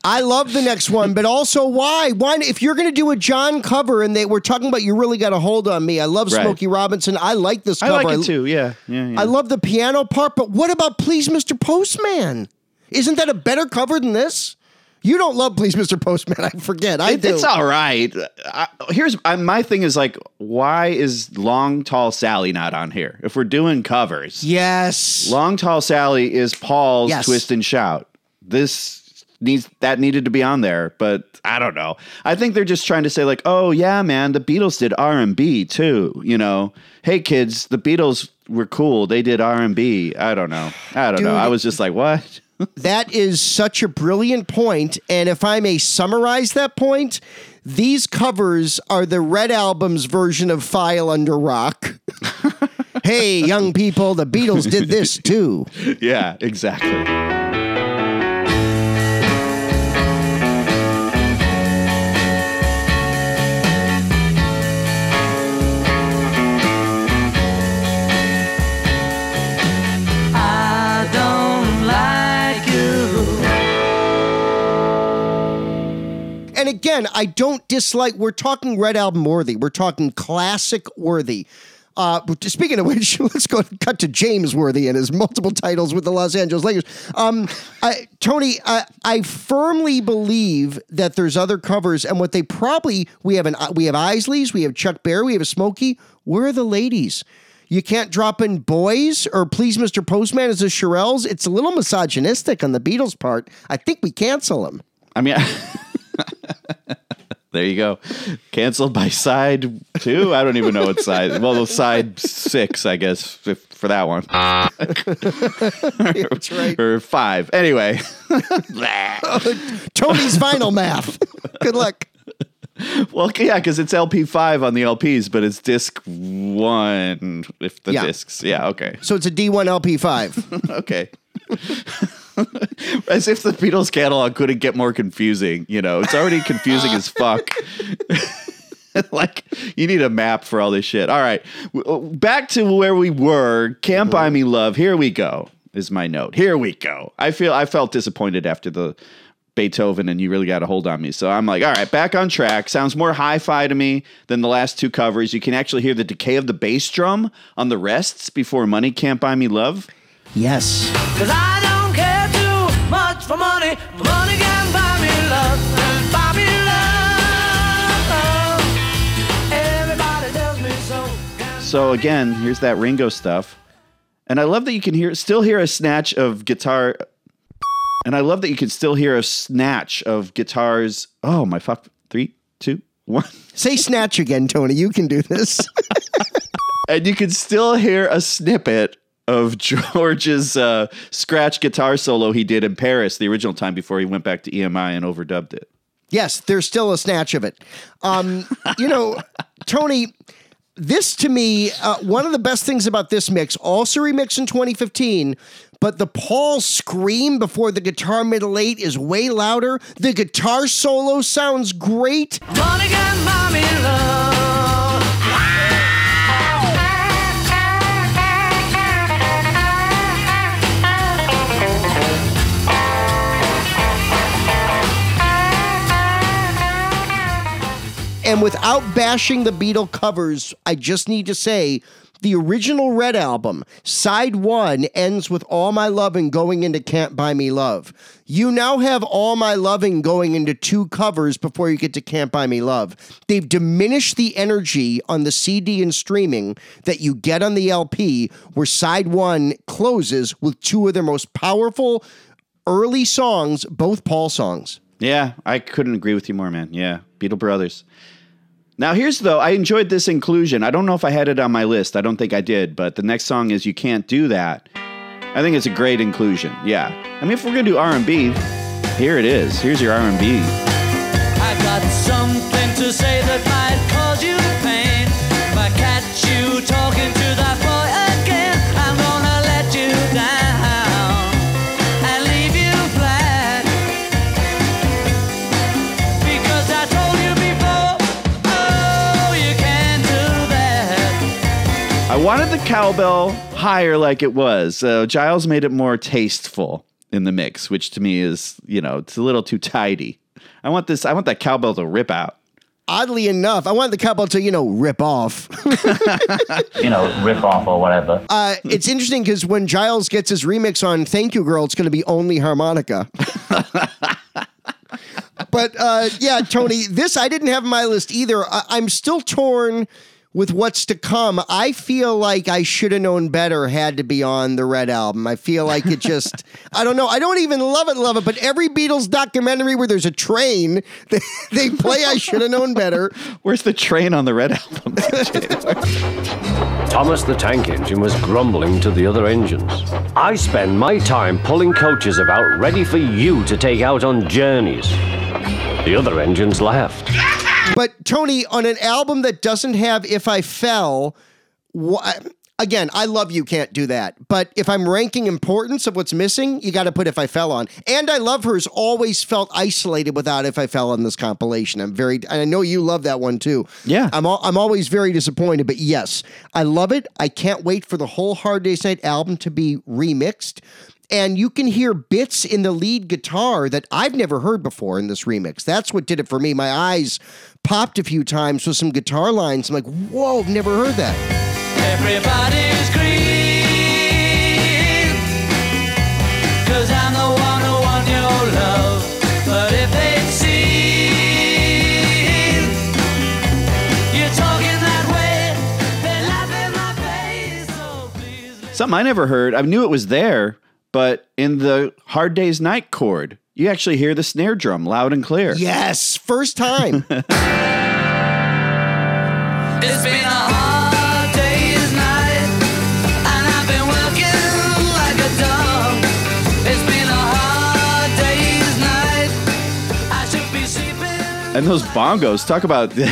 I love the next one, but also why? Why if you're going to do a John cover and they were talking about you really got a hold on me. I love Right. Smokey Robinson. I like this I cover. like it too. Yeah, yeah, yeah. I love the piano part, but what about Please Mr. Postman? Isn't that a better cover than this? You don't love Please Mr. Postman. I forget. I It- do. It's all right. I, here's I, my thing is like, why is Long Tall Sally not on here? If we're doing covers, yes. Long Tall Sally is Paul's Yes. Twist and Shout. This needs that needed to be on there, but I don't know. I think they're just trying to say like, oh yeah, man, the Beatles did R and B too. You know, hey kids, the Beatles were cool. They did R and B. I don't know. I don't know. I was just like, what? That is such a brilliant point, and if I may summarize that point, these covers are the Red Album's version of File Under Rock. hey, young people, the Beatles did this too. yeah, exactly. Again, I don't dislike. We're talking Red Album worthy. We're talking classic worthy. Uh, speaking of which, let's go cut to James Worthy and his multiple titles with the Los Angeles Lakers. Um, I, Tony, I, I firmly believe that there's other covers, and what they probably we have an we have Isley's, we have Chuck Berry, we have a Smokey. Where are the ladies? You can't drop in boys or please, Mr. Postman, as the Shirelles. It's a little misogynistic on the Beatles' part. I think we cancel them. I mean, there you go. Canceled by side two. I don't even know what side. Well, side six, I guess, if, for that one. That's right. or five. Anyway, Tony's final math. Good luck. well, yeah, because it's LP five on the LPs, but it's disc one if the Yeah. discs. Yeah, okay, So it's a D1 LP5. okay. As if the Beatles catalog couldn't get more confusing. You know, it's already confusing as fuck. like you need a map for all this shit. All right, uh, back to where we were. Can't buy me love. Here we go. Is my note. Here we go. I feel I felt disappointed after the Beethoven, and you really got a hold on me. So I'm like, all right, back on track. Sounds more hi-fi to me than the last two covers. You can actually hear the decay of the bass drum on the rests before Money Can't Buy Me Love. Yes. Much for money. Money can buy me love. Buy me love. Everybody tells me so. So again, here's that Ringo stuff. And I love that you can hear still hear a snatch of guitar and I love that you can still hear a snatch of guitars. Oh my fuck. Three, two, one. Say snatch again, Tony. You can do this. and you can still hear a snippet of George's uh, scratch guitar solo he did in Paris the original time before he went back to EMI and overdubbed it. yes, there's still a snatch of it. Um, you know, Tony, this to me, uh, one of the best things about this mix, also remixed in 2015, but the Paul scream before the guitar middle eight is way louder. The guitar solo sounds great. And without bashing the Beatle covers, I just need to say the original Red album, side one, ends with All My Loving going into Can't Buy Me Love. You now have All My Loving going into two covers before you get to Can't Buy Me Love. They've diminished the energy on the CD and streaming that you get on the LP, where side one closes with two of their most powerful early songs, both Paul songs. Yeah, I couldn't agree with you more, man. Yeah, Beatle Brothers. Now, here's though, I enjoyed this inclusion. I don't know if I had it on my list. I don't think I did, but the next song is "You Can't Do That." I think it's a great inclusion. Yeah, I mean, if we're gonna do R and B, here it is. Here's your R and B. Got something to say that might cause you pain. If I catch you talking to that I wanted the cowbell higher, like it was. So Giles made it more tasteful in the mix, which to me is, you know, it's a little too tidy. I want this. I want that cowbell to rip out. Oddly enough, I want the cowbell to, you know, rip off. you know, rip off or whatever. Uh, it's interesting because when Giles gets his remix on Thank You Girl, it's going to be only harmonica. but uh, yeah, Tony, this I didn't have on my list either. I- I'm still torn with what's to come. I feel like I should have known better had to be on the Red Album. I feel like it just, I don't know. I don't even love it, love it, but every Beatles documentary where there's a train, they, they play I should have known better. Where's the train on the Red Album? Thomas the Tank Engine was grumbling to the other engines. I spend my time pulling coaches about ready for you to take out on journeys. The other engines laughed. But Tony, on an album that doesn't have "If I Fell," wh- Again, I love you can't do that. But if I'm ranking importance of what's missing, you got to put If I Fell On. And I Love Her's always felt isolated without If I Fell On this compilation. I'm very, and I know you love that one too. Yeah. I'm, al- I'm always very disappointed, but yes, I love it. I can't wait for the whole Hard Day's Night album to be remixed. And you can hear bits in the lead guitar that I've never heard before in this remix. That's what did it for me. My eyes popped a few times with some guitar lines. I'm like, whoa, I've never heard that. Everybody's green. Cause I'm the one who want your love. But if they'd seen you talking that way, they'd laugh in my face. Oh, Something I never heard. I knew it was there, but in the Hard Day's Night chord, you actually hear the snare drum loud and clear. Yes, first time. It's been a hard day's night, and I've been working like a dog. It's been a hard day's night. I should be sleeping. And those bongos, talk about the,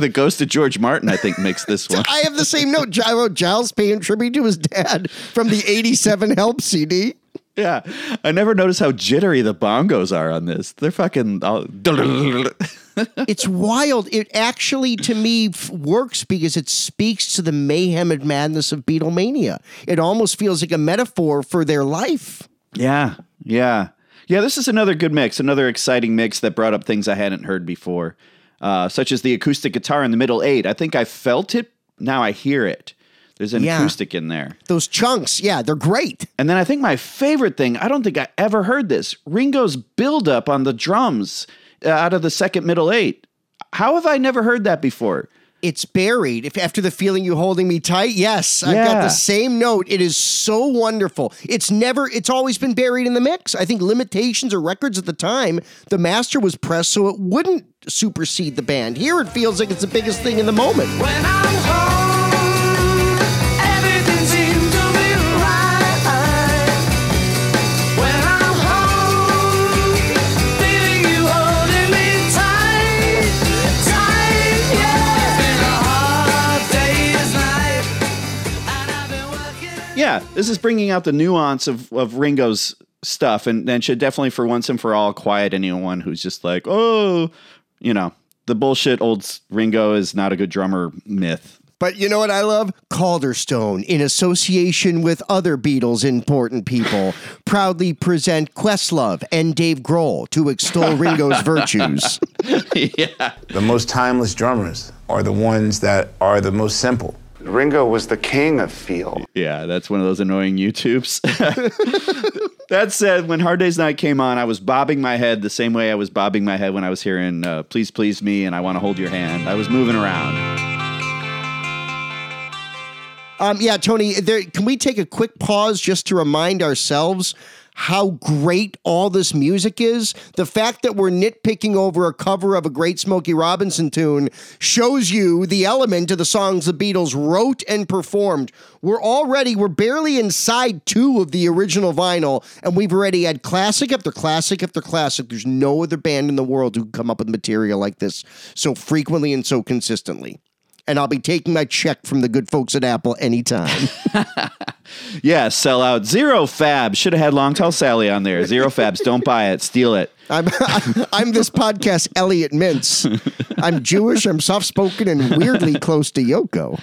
the ghost of George Martin, I think, makes this one. I have the same note. I wrote Giles paying tribute to his dad from the 87 Help CD. Yeah. I never noticed how jittery the bongos are on this. They're fucking. All, it's wild. It actually, to me, f- works because it speaks to the mayhem and madness of Beatlemania. It almost feels like a metaphor for their life. Yeah, yeah, yeah. This is another good mix, another exciting mix that brought up things I hadn't heard before, uh, such as the acoustic guitar in the middle eight. I think I felt it. Now I hear it. There's an Yeah. acoustic in there. Those chunks, yeah, they're great. And then I think my favorite thing, I don't think I ever heard this Ringo's buildup on the drums uh, out of the second middle eight. How have I never heard that before? It's buried. If after the feeling you holding me tight, yes, I've got the same note. It is so wonderful. It's never. It's always been buried in the mix. I think limitations or records at the time, the master was pressed so it wouldn't supersede the band. Here, it feels like it's the biggest thing in the moment. Yeah, this is bringing out the nuance of, of Ringo's stuff and, and should definitely, for once and for all, quiet anyone who's just like, oh, you know, the bullshit old Ringo is not a good drummer myth. But you know what I love? Calderstone, in association with other Beatles important people, proudly present Questlove and Dave Grohl to extol Ringo's virtues. yeah. The most timeless drummers are the ones that are the most simple. Ringo was the king of feel. Yeah, that's one of those annoying YouTubes. that said, when Hard Day's Night came on, I was bobbing my head the same way I was bobbing my head when I was hearing uh, Please Please Me and I Want to Hold Your Hand. I was moving around. Um, yeah, Tony, there, can we take a quick pause just to remind ourselves how great all this music is? The fact that we're nitpicking over a cover of a great Smokey Robinson tune shows you the element of the songs the Beatles wrote and performed. We're already, we're barely inside two of the original vinyl, and we've already had classic after classic after classic. There's no other band in the world who come up with material like this so frequently and so consistently. And I'll be taking my check from the good folks at Apple anytime. Yeah, sell out. Zero Fab. Should have had Long Tall Sally on there. Zero Fabs. Don't buy it. Steal it. I'm, I'm this podcast Elliot Mintz. I'm Jewish, I'm soft spoken, and weirdly close to Yoko.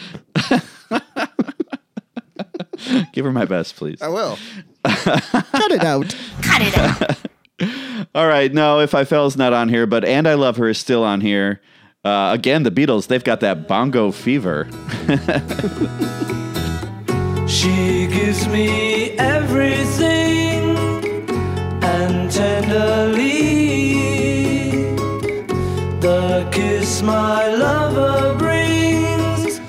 Give her my best, please. I will. Cut it out. Cut it out. All right. No, If I Fell's not on here, but And I Love Her is still on here. Uh, again, the Beatles, they've got that bongo fever. She gives me everything and tenderly the kiss my lover brings,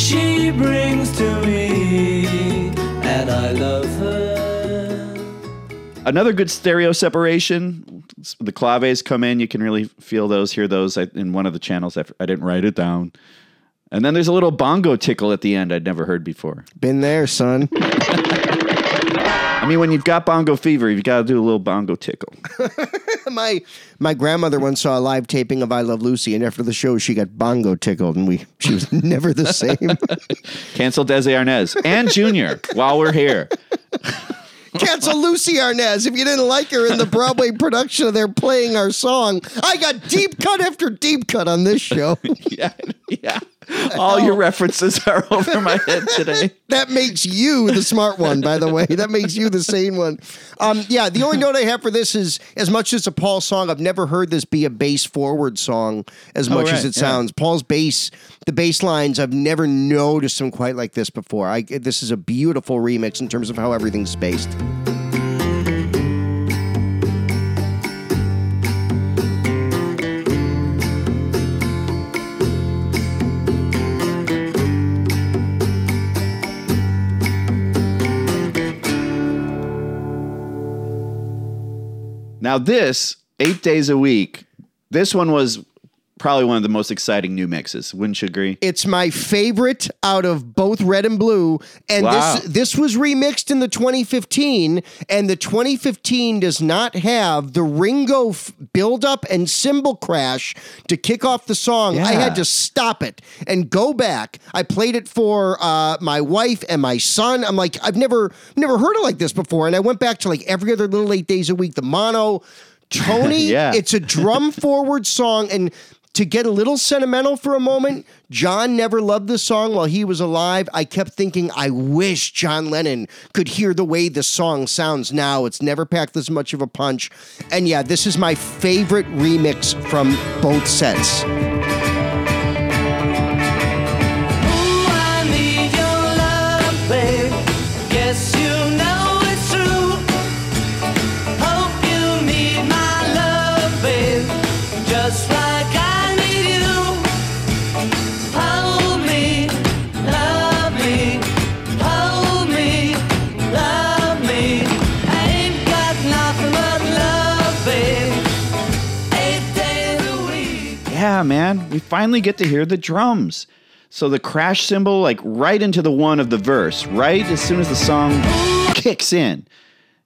she brings to me, and I love her. Another good stereo separation. The claves come in. You can really feel those, hear those I- in one of the channels. I I didn't write it down. And then there's a little bongo tickle at the end I'd never heard before. Been there, son. I mean, when you've got bongo fever, you've got to do a little bongo tickle. my my grandmother once saw a live taping of I Love Lucy, and after the show, she got bongo tickled, and we she was never the same. Cancel Desi Arnaz and Junior while we're here. Cancel Lucy Arnaz if you didn't like her in the Broadway production of they're playing our song. I got deep cut after deep cut on this show. yeah, yeah. All your references are over my head today. that makes you the smart one, by the way. That makes you the sane one. Um, yeah, the only note I have for this is as much as a Paul song, I've never heard this be a bass forward song as Oh, much as it yeah. sounds. Paul's bass, the bass lines, I've never noticed them quite like this before. I, this is a beautiful remix in terms of how everything's spaced. Now, this eight days a week, this one was probably one of the most exciting new mixes. Wouldn't you agree? It's my favorite out of both red and blue. And Wow. this this was remixed in the 2015, and the 2015 does not have the Ringo f- build up and cymbal crash to kick off the song. I had to stop it and go back. I played it for uh, my wife and my son. I'm like, I've never never heard it like this before. And I went back to like every other little eight days a week, the mono. Tony, Yeah. it's a drum forward song. And to get a little sentimental for a moment, John never loved the song while he was alive. I kept thinking, I wish John Lennon could hear the way the song sounds now. It's never packed this much of a punch. And yeah, this is my favorite remix from both sets. Yeah, man. We finally get to hear the drums. So the crash cymbal, like right into the one of the verse, right as soon as the song kicks in,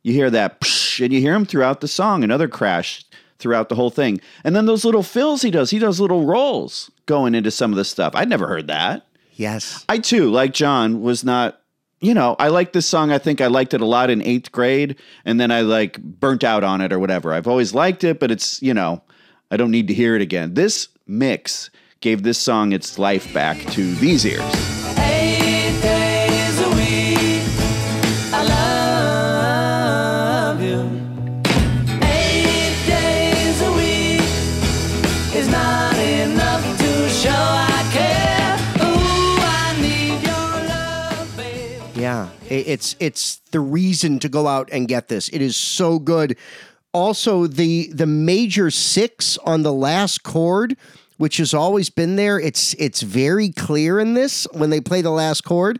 you hear that, and you hear him throughout the song, another crash throughout the whole thing. And then those little fills he does, he does little rolls going into some of the stuff. I'd never heard that. Yes. I too, like John, was not. You know, I like this song. I think I liked it a lot in eighth grade, and then I like burnt out on it or whatever. I've always liked it, but it's you know, I don't need to hear it again. This mix gave this song its life back to these ears. Eight days a week, I love you. Eight days a week is not enough to show I care. Ooh, I need your love, babe. Yeah, it's it's the reason to go out and get this. It is so good. Also, the the major six on the last chord, which has always been there, it's it's very clear in this when they play the last chord.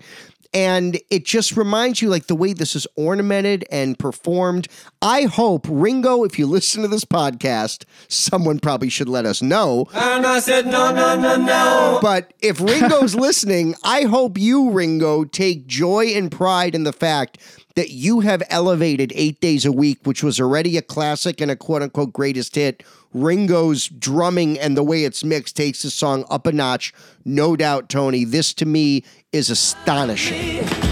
And it just reminds you, like the way this is ornamented and performed. I hope Ringo, if you listen to this podcast, someone probably should let us know. And I said, no, no, no, no. But if Ringo's listening, I hope you, Ringo, take joy and pride in the fact that you have elevated Eight Days a Week, which was already a classic and a quote unquote greatest hit. Ringo's drumming and the way it's mixed takes the song up a notch. No doubt, Tony. This to me is astonishing.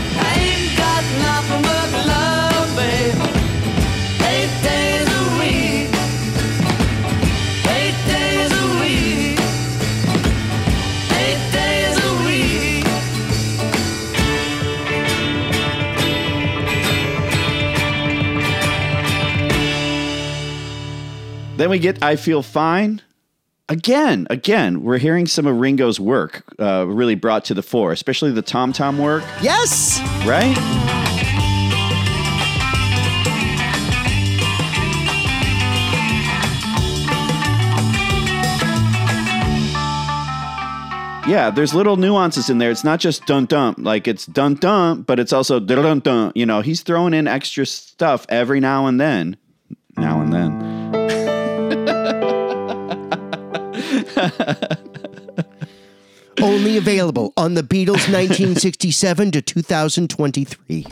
Then we get I Feel Fine. Again, again, we're hearing some of Ringo's work uh, really brought to the fore, especially the tom tom work, Yes! right? Yeah, there's little nuances in there. It's not just dun dun, like it's dun dun, but it's also dun dun dun. You know, he's throwing in extra stuff every now and then. Now and then. Only available on the Beatles 1967 to 2023.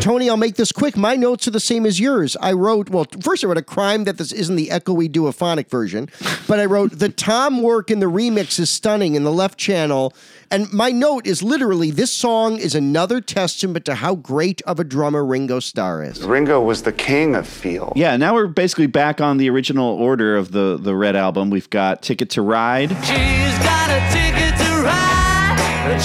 Tony, I'll make this quick. My notes are the same as yours. I wrote, well, first I wrote a crime that this isn't the echoey duophonic version, but I wrote the Tom work in the remix is stunning in the left channel. And my note is literally this song is another testament to how great of a drummer Ringo Starr is. Ringo was the king of feel. Yeah, now we're basically back on the original order of the the Red album. We've got Ticket to Ride. She's got a ticket to ride,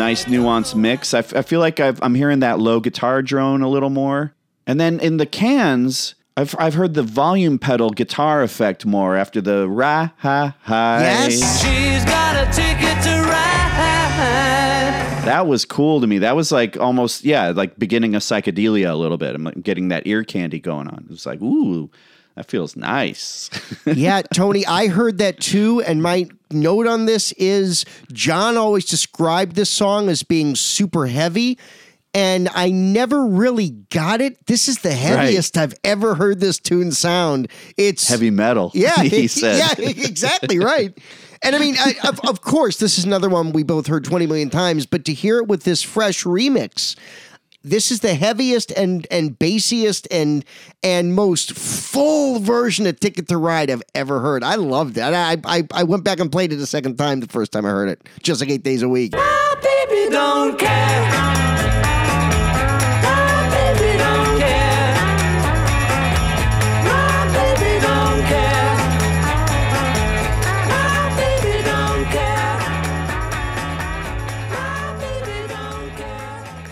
Nice nuanced mix. I, f- I feel like I've, I'm hearing that low guitar drone a little more. And then in the cans, I've, I've heard the volume pedal guitar effect more after the ra ha hi. She's got a ticket to ride. That was cool to me. That was like almost, yeah, like beginning of psychedelia a little bit. I'm like getting that ear candy going on. It was like, ooh, that feels nice. yeah, Tony, I heard that too. And my note on this is John always described this song as being super heavy. And I never really got it. This is the heaviest I've ever heard this tune sound. It's Heavy metal. Yeah, he said. yeah, exactly right. And I mean, I, of, of course, this is another one we both heard 20 million times, but to hear it with this fresh remix, this is the heaviest and and bassiest and and most full version of Ticket to Ride I've ever heard. I loved it. I, I I went back and played it a second time the first time I heard it, just like eight days a week. Baby don't care.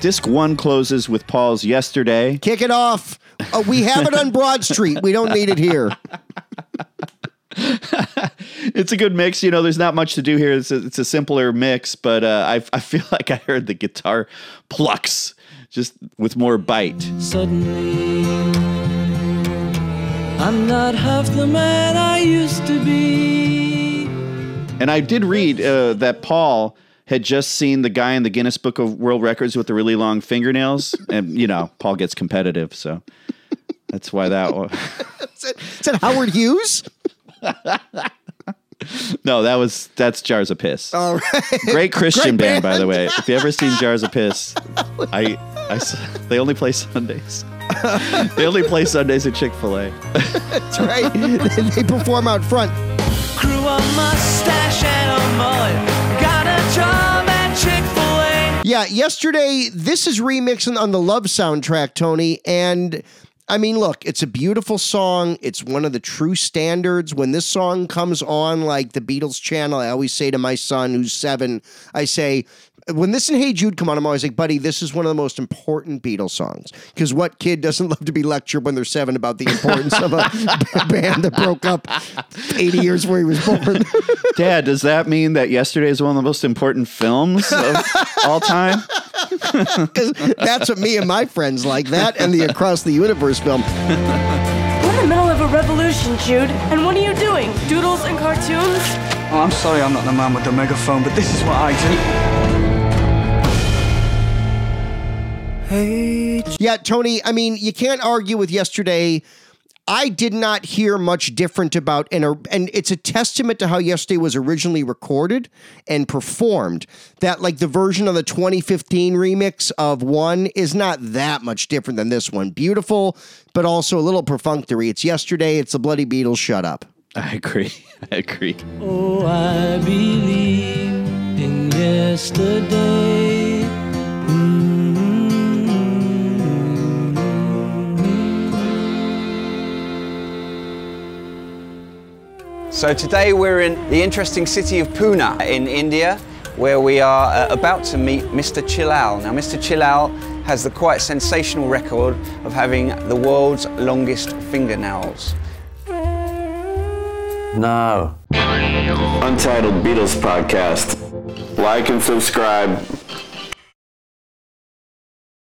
Disc one closes with Paul's Yesterday. Kick it off. Uh, we have it on Broad Street. We don't need it here. it's a good mix. You know, there's not much to do here. It's a, it's a simpler mix, but uh, I, I feel like I heard the guitar plucks just with more bite. Suddenly, I'm not half the man I used to be. And I did read uh, that Paul had just seen the guy in the Guinness Book of World Records with the really long fingernails, and you know, Paul gets competitive, so that's why that was. Is that Howard Hughes? No, that was that's Jars of Piss. All right. Great Christian Great band, by the way. If you ever seen Jars of Piss, I, I s- they only play Sundays. they only play Sundays at Chick Fil A. That's right. they perform out front. Grew a mustache and a mullet. Yeah, yesterday, this is remixing on the Love soundtrack, Tony. And I mean, look, it's a beautiful song. It's one of the true standards. When this song comes on, like the Beatles channel, I always say to my son, who's seven, I say, when this and Hey Jude come on, I'm always like, buddy, this is one of the most important Beatles songs. Because what kid doesn't love to be lectured when they're seven about the importance of a band that broke up 80 years before he was born? Dad, does that mean that yesterday is one of the most important films of all time? Because that's what me and my friends like. That and the Across the Universe film. We're in the middle of a revolution, Jude. And what are you doing? Doodles and cartoons? Oh, I'm sorry I'm not the man with the megaphone, but this is what I do. Hey. Yeah, Tony, I mean, you can't argue with yesterday. I did not hear much different about and and it's a testament to how yesterday was originally recorded and performed. That like the version of the 2015 remix of one is not that much different than this one. Beautiful, but also a little perfunctory. It's yesterday, it's the Bloody Beatles, shut up. I agree. I agree. Oh, I believe in yesterday. So today we're in the interesting city of Pune in India, where we are uh, about to meet Mr. Chillal. Now, Mr. Chillal has the quite sensational record of having the world's longest fingernails. No. Untitled Beatles Podcast. Like and subscribe